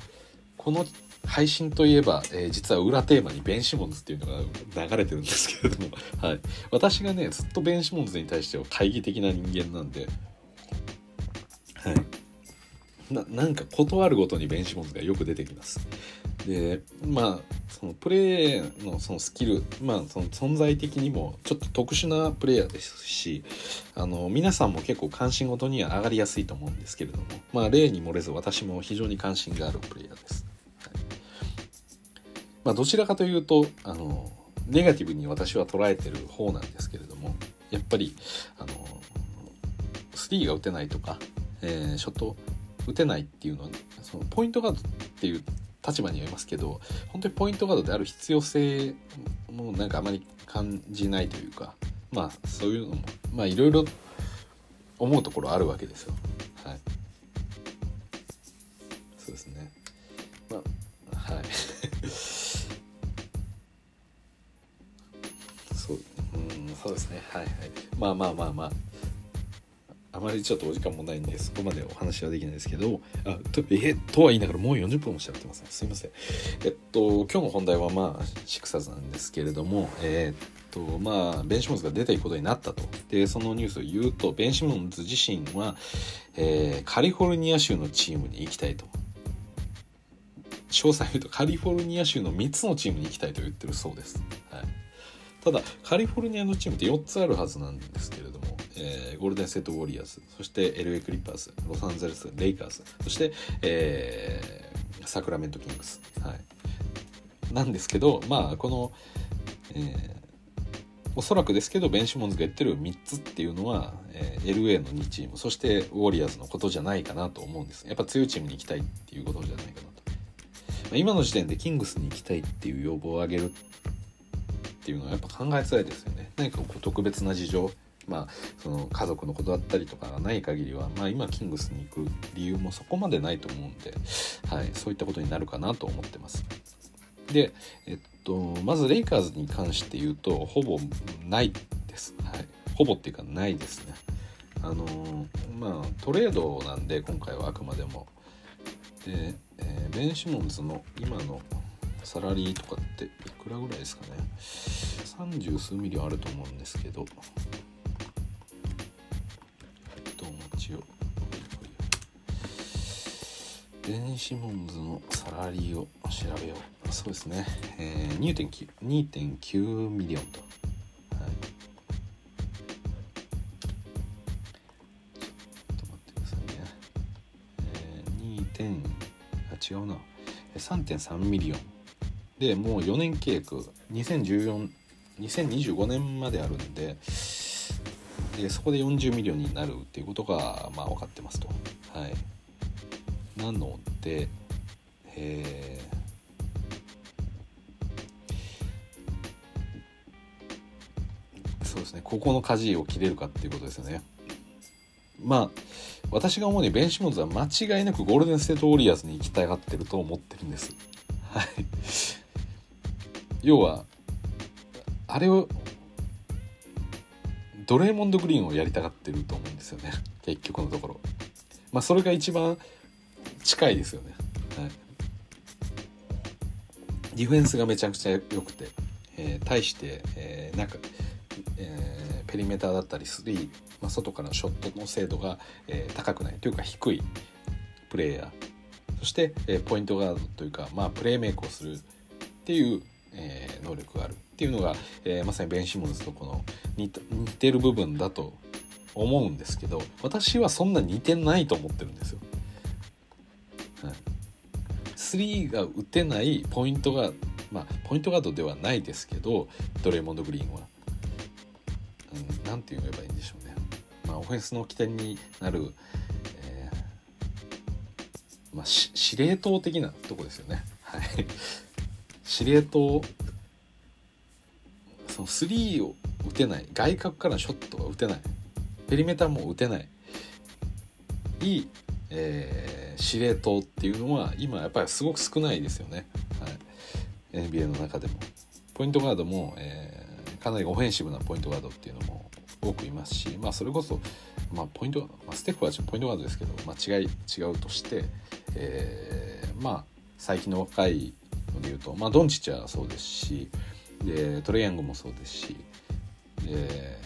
この配信といえば、えー、実は裏テーマにベン・シモンズっていうのが流れてるんですけれども、はい、私がねずっとベン・シモンズに対しては懐疑的な人間なんで、はい、ななんか断るごとにベン・シモンズがよく出てきます。でまあそのプレーのそのスキルまあその存在的にもちょっと特殊なプレイヤーですしあの皆さんも結構関心事には上がりやすいと思うんですけれどもまあ例に漏れず私も非常に関心があるプレイヤーです。はい、まあ、どちらかというとあのネガティブに私は捉えてる方なんですけれどもやっぱりあのスリーが打てないとか、えー、ショット打てないっていうのはそのポイントガードっていう立場にはいますけど本当にポイントガードである必要性もなんかあまり感じないというかまあそういうのもまあいろいろ思うところあるわけですよ。はい、そうですね。まあはい。そううんそうですねはいはい。まあまあまあまあ。あまりちょっとお時間もないんでそこまでお話はできないですけどあとえとは言いながらもう40分もしちゃってます。ねすいません。えっと今日の本題はまあシクサズなんですけれどもえー、っとまあベン・シモンズが出ていくことになったと。でそのニュースを言うとベン・シモンズ自身は、えー、カリフォルニア州のチームに行きたいと。詳細言うとカリフォルニア州の3つのチームに行きたいと言ってるそうです、はい、ただカリフォルニアのチームって4つあるはずなんですけれどもえー、ゴールデン・セット・ウォリアーズそして LA クリッパーズロサンゼルス・レイカーズそして、えー、サクラメント・キングス、はい、なんですけどまあこの、えー、おそらくですけどベン・シモンズが言ってる3つっていうのは、えー、LA の2チームそしてウォリアーズのことじゃないかなと思うんです。やっぱ強いチームに行きたいっていうことじゃないかなと、まあ、今の時点でキングスに行きたいっていう要望を上げるっていうのはやっぱ考えづらいですよね。何かこう特別な事情まあ、その家族のことだったりとかがない限りは、まあ、今キングスに行く理由もそこまでないと思うんで、はい、そういったことになるかなと思ってます。で、えっと、まずレイカーズに関して言うとほぼないです。はい、ほぼっていうかないですね。あのまあトレードなんで今回はあくまでも。で、えー、ベン・シモンズの今のサラリーとかっていくらぐらいですかね30数ミリはあると思うんですけどベン・シモンズのサラリーを調べよう。そうですね、えー、2.9, 2.9ミリオンと、はい、ちょっと待ってくださいね、えー、2. 点あ違うな。3.3ミリオン。でもう4年契約2014 2025年まであるんででそこで40ミリオンになるっていうことがまあ分かってますと。はい。なので、えー、そうですねここの舵を切れるかっていうことですよね。まあ私が思うにベン・シモンズは間違いなくゴールデン・ステート・ウォリアーズに行きたがってると思ってるんです。はい。要はあれをドレーモンド・グリーンをやりたがってると思うんですよね結局のところ。まあそれが一番近いですよね。はい、ディフェンスがめちゃくちゃ良くて、えー、対して、えー、なんか、えー、ペリメーターだったりスリー、まあ、外からのショットの精度が、えー、高くないというか低いプレーヤーそして、えー、ポイントガードというか、まあ、プレーメイクをするっていう、えー、能力があるっていうのが、えー、まさにベン・シモンズとこの似似てる部分だと思うんですけど私はそんな似てないと思ってるんですよ。3が打てないポイントがまあポイントガードではないですけどドレーモンド・グリーンは。何、うん、て言えばいいんでしょうね。まあ、オフェンスの起点になる、えー、まあ、司令塔的なとこですよね。はい、司令塔その3を打てない外角からのショットが打てないペリメーターも打てないいい、えー司令塔っていうのは今やっぱりすごく少ないですよね、はい、NBA の中でも。ポイントガードも、えー、かなりオフェンシブなポイントガードっていうのも多くいますし、まあ、それこそ、まあ、ポイント、まあ、ステップはポイントガードですけど、まあ、違い違うとして、えー、まあ最近の若いので言うと、まあ、ドンチッチはそうですしでトレイヤングもそうですしで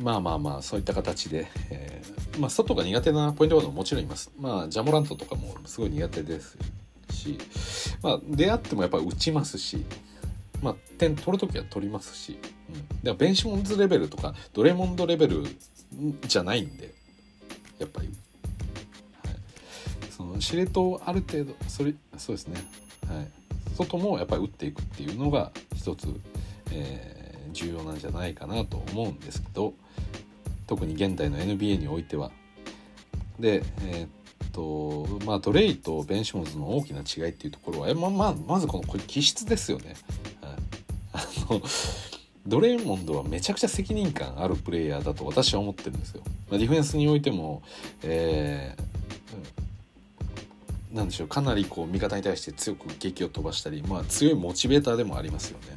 まあまあまあそういった形で、えー、まあ、外が苦手なポイントガードももちろんいます。まあジャモラントとかもすごい苦手ですし、まあ出会ってもやっぱり打ちますし、まあ点取るときは取りますし、うん、だからベンシモンズレベルとかドレモンドレベルじゃないんで、やっぱり。はい、その司令塔ある程度それそうですねはい外もやっぱり打っていくっていうのが一つ、えー、重要なんじゃないかなと思うんですけど特に現代の NBA においては。で、えー、っとまあドレイとベン・シモンズの大きな違いっていうところはえまままずこのこれ気質ですよね。あの ドレーモンドはめちゃくちゃ責任感あるプレイヤーだと私は思ってるんですよ。まあ、ディフェンスにおいても、えー、なんでしょうかなりこう味方に対して強く撃を飛ばしたり、まあ、強いモチベーターでもありますよね。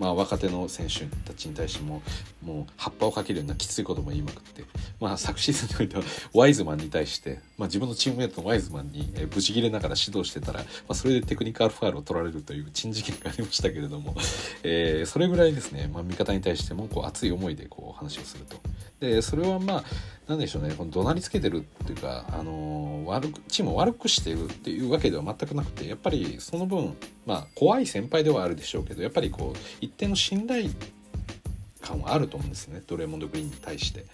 まあ、若手の選手たちに対してももう葉っぱをかけるようなきついことも言いまくって、まあ、昨シーズンにおいてはワイズマンに対して、まあ、自分のチームメートのワイズマンに、えブチギレながら指導してたら、まあ、それでテクニカルファールを取られるという珍事件がありましたけれども、えー、それぐらいですね、まあ、味方に対してもこう熱い思いでこう話をすると。でそれはまあ何でしょうねこの怒鳴りつけてるっていうか、あのー、悪くチームを悪くしてるっていうわけでは全くなくてやっぱりその分まあ怖い先輩ではあるでしょうけどやっぱりこう一定の信頼感はあると思うんですねドレーモンド・グリーンに対して。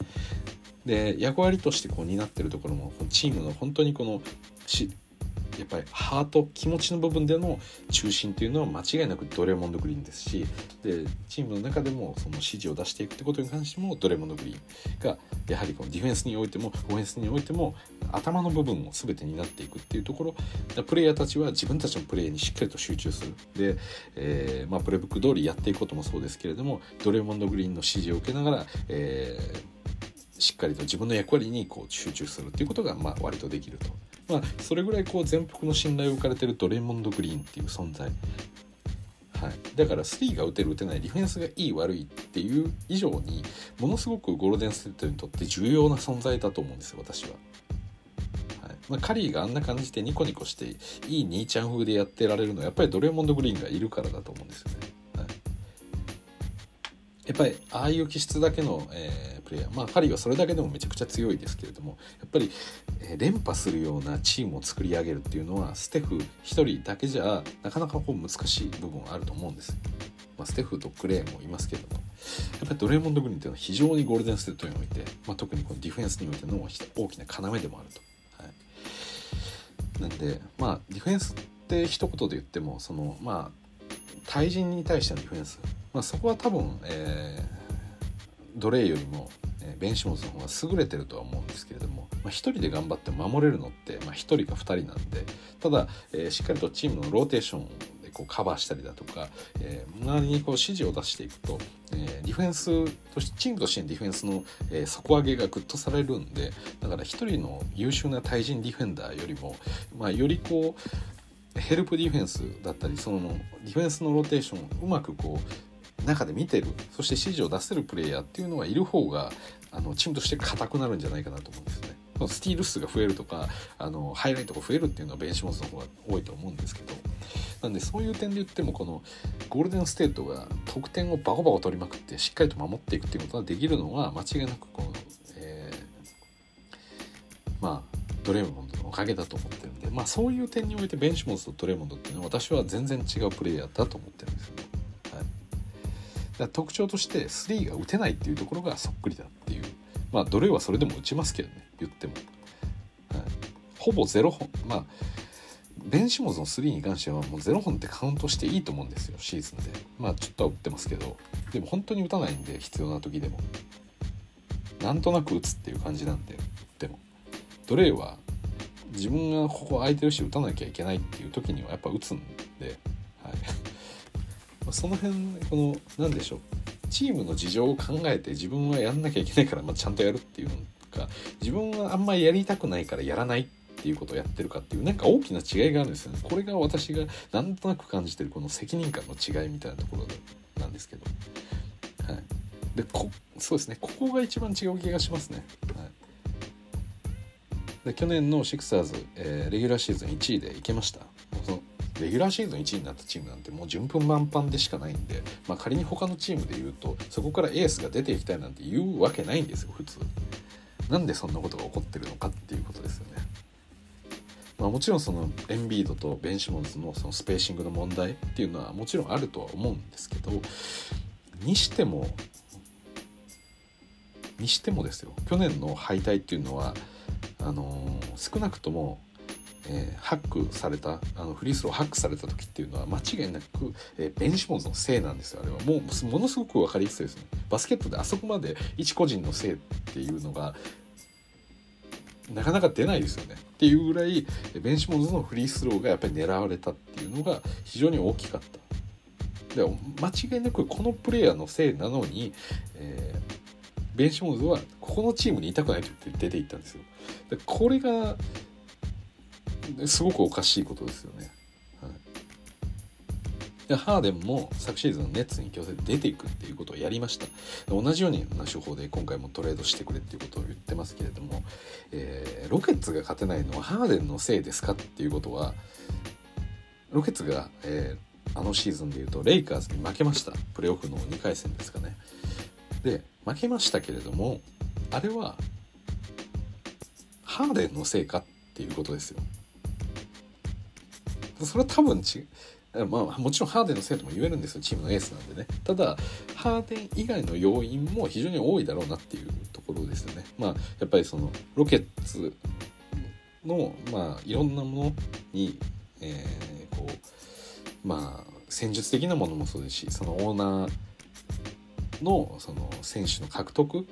で役割としてこう担ってるところもチームの本当にこのしやっぱりハート気持ちの部分での中心というのは間違いなくドレモンド・グリーンですしでチームの中でもその指示を出していくってことに関してもドレモンド・グリーンがやはりこのディフェンスにおいてもオフェンスにおいても頭の部分を全て担っていくっていうところプレイヤーたちは自分たちのプレーにしっかりと集中する。で、えーまあ、プレーブック通りやっていくこともそうですけれどもドレモンド・グリーンの指示を受けながら、えー、しっかりと自分の役割にこう集中するっていうことがまあ割とできると。まあ、それぐらいこう全幅の信頼を置かれてるドレイモンド・グリーンっていう存在、はい、だからスリーが打てる打てないディフェンスがいい悪いっていう以上にものすごくゴールデンステートにとって重要な存在だと思うんですよ私は。はいまあ、カリーがあんな感じでニコニコしていい兄ちゃん風でやってられるのはやっぱりドレモンド・グリーンがいるからだと思うんですよね。やっぱりああいう気質だけの、えープレイヤーまあカリはそれだけでもめちゃくちゃ強いですけれどもやっぱり、え連覇するようなチームを作り上げるっていうのはステフ1人だけじゃなかなかこう難しい部分あると思うんです。まあ、ステフとクレーもいますけれどもやっぱりドレーモンド・グリーンっていうのは非常にゴールデンステートにおいて、まあ、特にこのディフェンスにおいての大きな要でもあると。はい、なんでまあディフェンスって一言で言ってもそのまあ対人に対してのディフェンス、まあ、そこは多分、えー、ドレイよりも、えベンシモンズの方が優れてるとは思うんですけれども、まあ、1人で頑張って守れるのって、まあ、1人か2人なんでただ、えー、しっかりとチームのローテーションでこうカバーしたりだとか、えー、周りにこう指示を出していくと、えー、ディフェンスとしてチームとしてのディフェンスの、えー、底上げがグッとされるんでだから1人の優秀な対人ディフェンダーよりも、まあ、よりこうヘルプディフェンスだったりそのディフェンスのローテーションをうまくこう中で見てるそして指示を出せるプレイヤーっていうのがいる方があのチームとして硬くなるんじゃないかなと思うんですね。スティール数が増えるとかあのハイライトが増えるっていうのはベンシモンズの方が多いと思うんですけどなんでそういう点で言ってもこのゴールデンステートが得点をバコバコ取りまくってしっかりと守っていくっていうことができるのは間違いなくこの、えー、まあドレーモンドのおかげだと思ってるんで、まあ、そういう点においてベンシモンズとドレーモンドっていうのは私は全然違うプレイヤーだと思ってるんですよ。ね。だ特徴として3が打てないっていうところがそっくりだっていう。まあドレイはそれでも打ちますけどね言っても、はい、ほぼ0本。まあベンシモズの3に関してはもう0本ってカウントしていいと思うんですよシーズンで。まあちょっとは打ってますけど。でも本当に打たないんで必要な時でも。なんとなく打つっていう感じなんででも。ドレイは自分がここ空いてるし打たなきゃいけないっていう時にはやっぱ打つんで、はい、その辺この何でしょうチームの事情を考えて自分はやんなきゃいけないから、まあ、ちゃんとやるっていうのか自分はあんまりやりたくないからやらないっていうことをやってるかっていうなんか大きな違いがあるんですよね。これが私がなんとなく感じてるこの責任感の違いみたいなところなんですけど。はい、でこそうですねここが一番違う気がしますね。はい、で去年のシクサーズ、えー、レギュラーシーズン1位でいけました。そのレギュラーシーズン1位になったチームなんてもう順風満帆でしかないんで、まあ、仮に他のチームで言うとそこからエースが出ていきたいなんて言うわけないんですよ普通。なんでそんなことが起こってるのかっていうことですよね。まあ、もちろんそのエンビードとベンシモンズのそのスペーシングの問題っていうのはもちろんあるとは思うんですけどにしてもにしてもですよ去年の敗退っていうのはあの、少なくともえー、ハックされたあのフリースローハックされた時っていうのは間違いなく、えー、ベンシモンズのせいなんですよあれは。もうものすごく分かりやすいですね。バスケットであそこまで一個人のせいっていうのがなかなか出ないですよね。っていうぐらいベンシモンズのフリースローがやっぱり狙われたっていうのが非常に大きかった。で間違いなくこのプレイヤーのせいなのに、えー、ベンシモンズはここのチームにいたくないと言って出ていったんですよ。でこれがすごくおかしいことですよね。はい、でハーデンも昨シーズンのネッツに強制で出ていくっていうことをやりました。同じような手法で今回もトレードしてくれっていうことを言ってますけれども、えー、ロケッツが勝てないのはハーデンのせいですかっていうことはロケッツが、えー、あのシーズンでいうとレイカーズに負けました。プレーオフの2回戦ですかね。で負けましたけれどもあれはハーデンのせいかっていうことですよ。それは多分ちまあもちろんハーデンのせいとも言えるんですよ。チームのエースなんでね。ただハーデン以外の要因も非常に多いだろうなっていうところですよね。まあやっぱりそのロケッツのまあいろんなものに、えー、こうまあ戦術的なものもそうですしそのオーナーのその選手の獲得？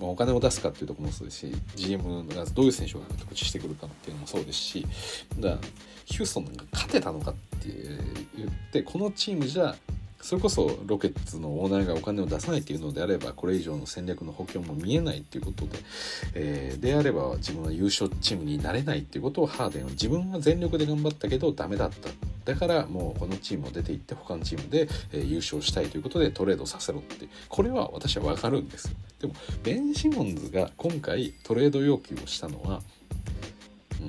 お金を出すかっていうところもそうですし GM がどういう選手を獲得してくるかっていうのもそうですしだヒューストンが勝てたのかって言ってこのチームじゃそれこそロケッツのオーナーがお金を出さないっていうのであればこれ以上の戦略の補強も見えないっていうことで、えー、であれば自分は優勝チームになれないっていうことをハーデンは自分は全力で頑張ったけどダメだった。だからもうこのチームを出ていって他のチームで、え、優勝したいということでトレードさせろって。これは私は分かるんです。よでもベン・シモンズが今回トレード要求をしたのは、う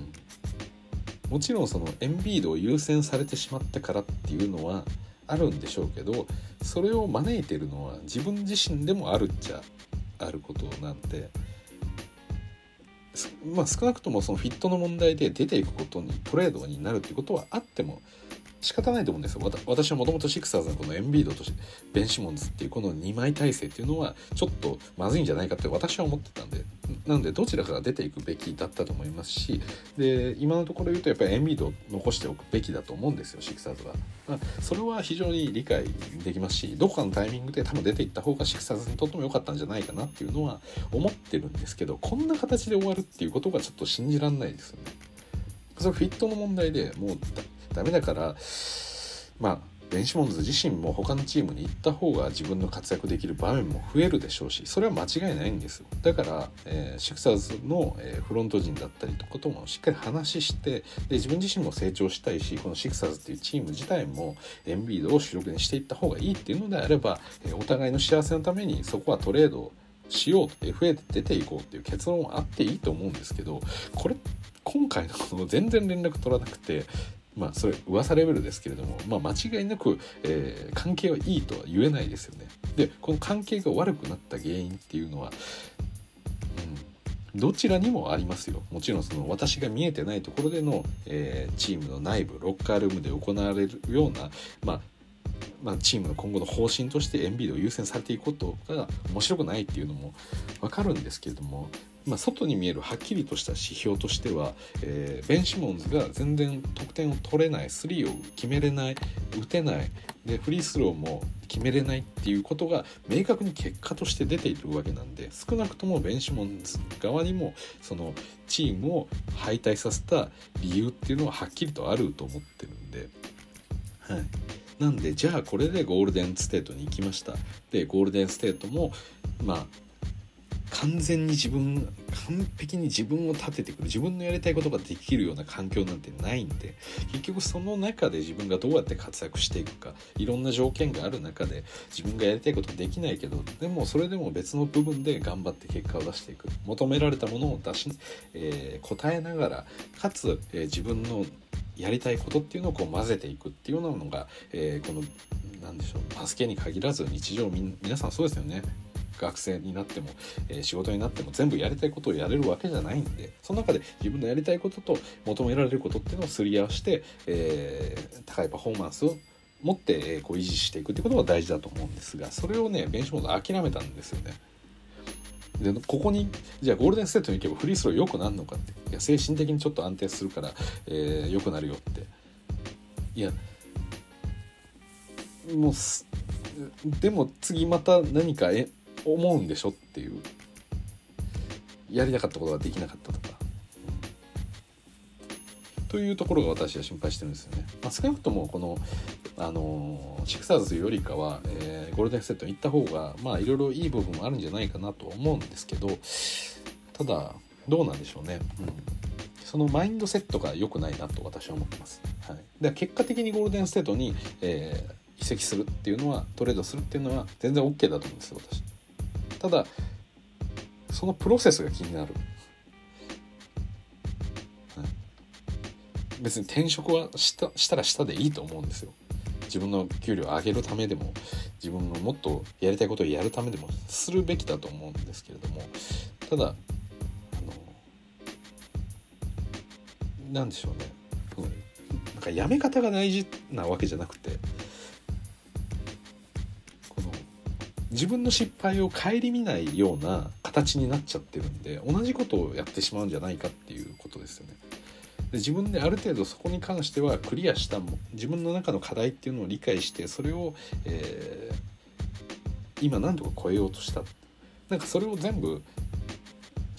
ん、もちろんそのエンビードを優先されてしまったからっていうのはあるんでしょうけどそれを招いてるのは自分自身でもあるっちゃあることなんで。まあ、少なくともそのフィットの問題で出ていくことにトレードになるっていうことはあっても仕方ないと思うんですよ私はもともとシクサーズのこのエンビードとベンシモンズっていうこの2枚体制っていうのはちょっとまずいんじゃないかって私は思ってたんでなのでどちらから出ていくべきだったと思いますしで今のところ言うとやっぱりエンビードを残しておくべきだと思うんですよシクサーズは。それは非常に理解できますしどこかのタイミングで多分出ていった方がシクサーズにとっても良かったんじゃないかなっていうのは思ってるんですけどこんな形で終わるっていうことがちょっと信じらんないですよね。それフィットの問題でもうダメだからまあベンシモンズ自身も他のチームに行った方が自分の活躍できる場面も増えるでしょうしそれは間違いないんですよ。だから、えー、シクサーズの、えー、フロント陣だったりとかともしっかり話してで自分自身も成長したいしこのシクサーズっていうチーム自体もエンビードを主力にしていった方がいいっていうのであれば、えー、お互いの幸せのためにそこはトレードしようと FA で出ていこうっていう結論はあっていいと思うんですけどこれ今回のこの全然連絡取らなくてまあそれ噂レベルですけれども、まあ、間違いなく、えー、関係はいいとは言えないですよね。でこの関係が悪くなった原因っていうのは、うん、どちらにもありますよ。もちろんその私が見えてないところでの、えー、チームの内部ロッカールームで行われるような、まあ、まあ、チームの今後の方針としてエンビードを優先されていくことが面白くないっていうのも分かるんですけれどもまあ、外に見えるはっきりとした指標としては、えー、ベン・シモンズが全然得点を取れないスリーを決めれない打てないでフリースローも決めれないっていうことが明確に結果として出ているわけなんで少なくともベン・シモンズ側にもそのチームを敗退させた理由っていうのははっきりとあると思ってるんで。はいなんでじゃあこれでゴールデンステートに行きましたでゴールデンステートもまあ完全に自分完璧に自分を立ててくる自分のやりたいことができるような環境なんてないんで結局その中で自分がどうやって活躍していくかいろんな条件がある中で自分がやりたいことできないけどでもそれでも別の部分で頑張って結果を出していく。求められたものを出し、えー、答えながらかつ、えー、自分のやりたいことっていうのをこう混ぜていくっていうようなのが、えー、この何でしょうバスケに限らず日常皆さんそうですよね。学生になっても、え、仕事になっても全部やりたいことをやれるわけじゃないんでその中で自分のやりたいことと求められることっていうのをすり合わせて、えー、高いパフォーマンスを持って、こう維持していくってことが大事だと思うんですがそれをねベンチモード諦めたんですよね。でここにじゃあゴールデンステートに行けばフリースロー良くなるのかっていや精神的にちょっと安定するから、えー、良くなるよっていやもうでも次また何かえ思うんでしょっていうやりたかったことができなかったとか、というところが私は心配してるんですよね。まあ、少なくともこのあのシクサーズよりかは、えー、ゴールデンセットに行った方がまあいろいろいい部分もあるんじゃないかなと思うんですけどただどうなんでしょうね、うん、そのマインドセットが良くないなと私は思ってます。はい、で結果的にゴールデンステートに、えー、移籍するっていうのはトレードするっていうのは全然 OK だと思うんですよ私。ただそのプロセスが気になる、はい、別に転職はしたしたらしたでいいと思うんですよ。自分の給料を上げるためでも自分のもっとやりたいことをやるためでもするべきだと思うんですけれども。ただあのなんでしょうね、なんかやめ方が大事なわけじゃなくて自分の失敗を顧みないような形になっちゃってるんで同じことをやってしまうんじゃないかっていうことですよね。で自分である程度そこに関してはクリアしたも自分の中の課題っていうのを理解してそれを、えー、今何とか超えようとしたなんかそれを全部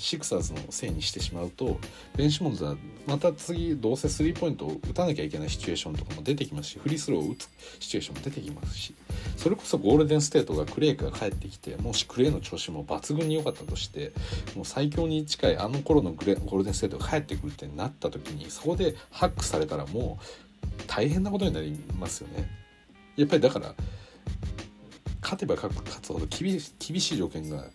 シクサーズのせいにしてしまうとベンシモンズはまた次どうせスリーポイントを打たなきゃいけないシチュエーションとかも出てきますしフリースローを打つシチュエーションも出てきますしそれこそゴールデンステートがクレイが帰ってきてもしクレイの調子も抜群に良かったとしてもう最強に近いあの頃のグレゴールデンステートが帰ってくるってなった時にそこでハックされたらもう大変なことになりますよね。やっぱりだから勝てば勝つほど厳しい条件が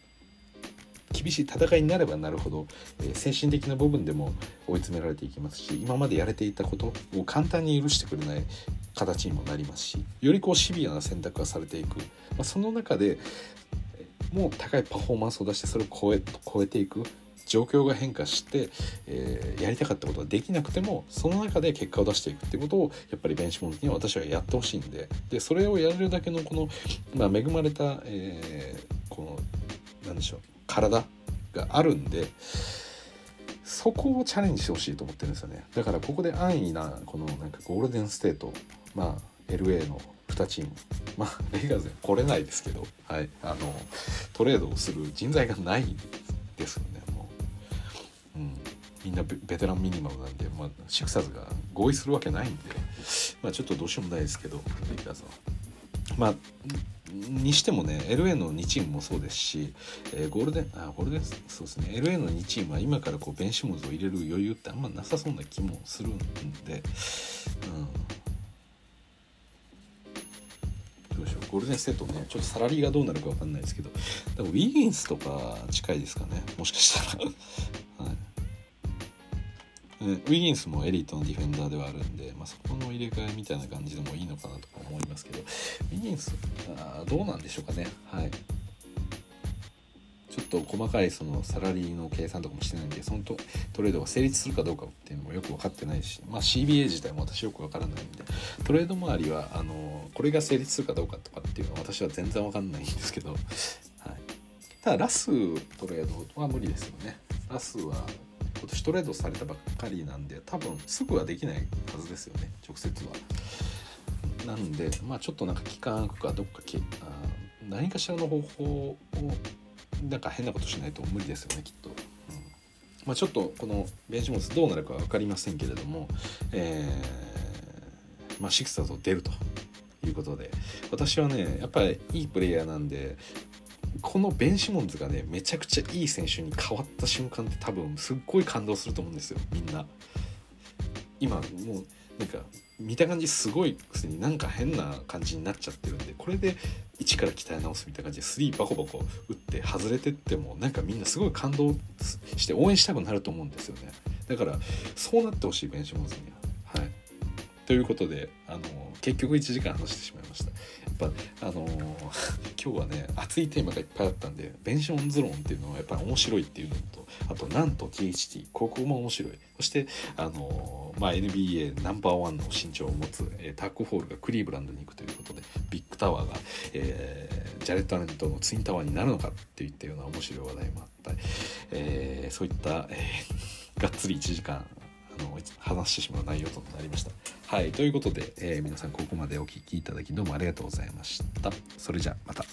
厳しい戦いになればなるほど、えー、精神的な部分でも追い詰められていきますし今までやれていたことを簡単に許してくれない形にもなりますしよりこうシビアな選択がされていく、まあ、その中でもう高いパフォーマンスを出してそれを超え超えていく状況が変化して、えー、やりたかったことができなくてもその中で結果を出していくっていうことをやっぱりベンチモンには私はやってほしいんででそれをやれるだけのこの、まあ、恵まれた、えー、この何でしょう体があるんでそこをチャレンジしてほしいと思ってるんですよねだからここで安易なこのなんかゴールデンステートまあ LA の2チームまあレイガーズに来れないですけど、はい、あのトレードをする人材がないですよねもう、うん、みんなベテランミニマムなんで、まあ、シクサーズが合意するわけないんで、まあ、ちょっとどうしようもないですけどレイガーズは。まあにしてもね LA の2チームもそうですし、えー、ゴールデンあゴールデンそうですね LA の2チームは今からこうベンシモンズを入れる余裕ってあんまなさそうな気もするんで、うん、どうしょうゴールデンステートねちょっとサラリーがどうなるか分かんないですけど多分ウィギンスとか近いですかねもしかしたら。はい。ウィギンスもエリートのディフェンダーではあるんで、まあ、そこの入れ替えみたいな感じでもいいのかなとますけどウィギンスあどうなんでしょうかね。はい。ちょっと細かいそのサラリーの計算とかもしてないんでそのトトレードが成立するかどうかっていうのもよく分かってないし、まあ、CBA 自体も私よく分からないんでトレード周りはあのこれが成立するかどうかとかっていうのは私は全然分かんないんですけど、はい、ただラストレードは無理ですよね。ラスは今年トレードされたばっかりなんで多分すぐはできないはずですよね直接は。なんでまあちょっとなんか期間空くかどっかきあ何かしらの方法をなんか変なことしないと無理ですよねきっと。まあ、ちょっとこのベンチモスどうなるか分かりませんけれども、えーまあ、シクサーズを出るということで私はねやっぱりいいプレイヤーなんでこのベン・シモンズがねめちゃくちゃいい選手に変わった瞬間って多分すっごい感動すると思うんですよみんな今もうなんか見た感じすごいくせになんか変な感じになっちゃってるんでこれで一から鍛え直すみたいな感じで3バコバコ打って外れてってもなんかみんなすごい感動して応援したくなると思うんですよね。だからそうなってほしいベン・シモンズには。はい。ということであの結局1時間話してしまいました。やっぱあの 今日はね熱いテーマがいっぱいあったんでベンションズ論っていうのはやっぱり面白いっていうのとあとなんと THT ここも面白い。そしてあのまあ、NBA ナンバーワンの身長を持つ、えータックホールがクリーブランドに行くということでビッグタワーが、えージャレット・アレンとのツインタワーになるのかっていったような面白い話題もあったり、えーそういった、えー がっつり1時間あの話してしまう内容となりました。はいということで、えー皆さんここまでお聴きいただきどうもありがとうございました。それじゃあまた。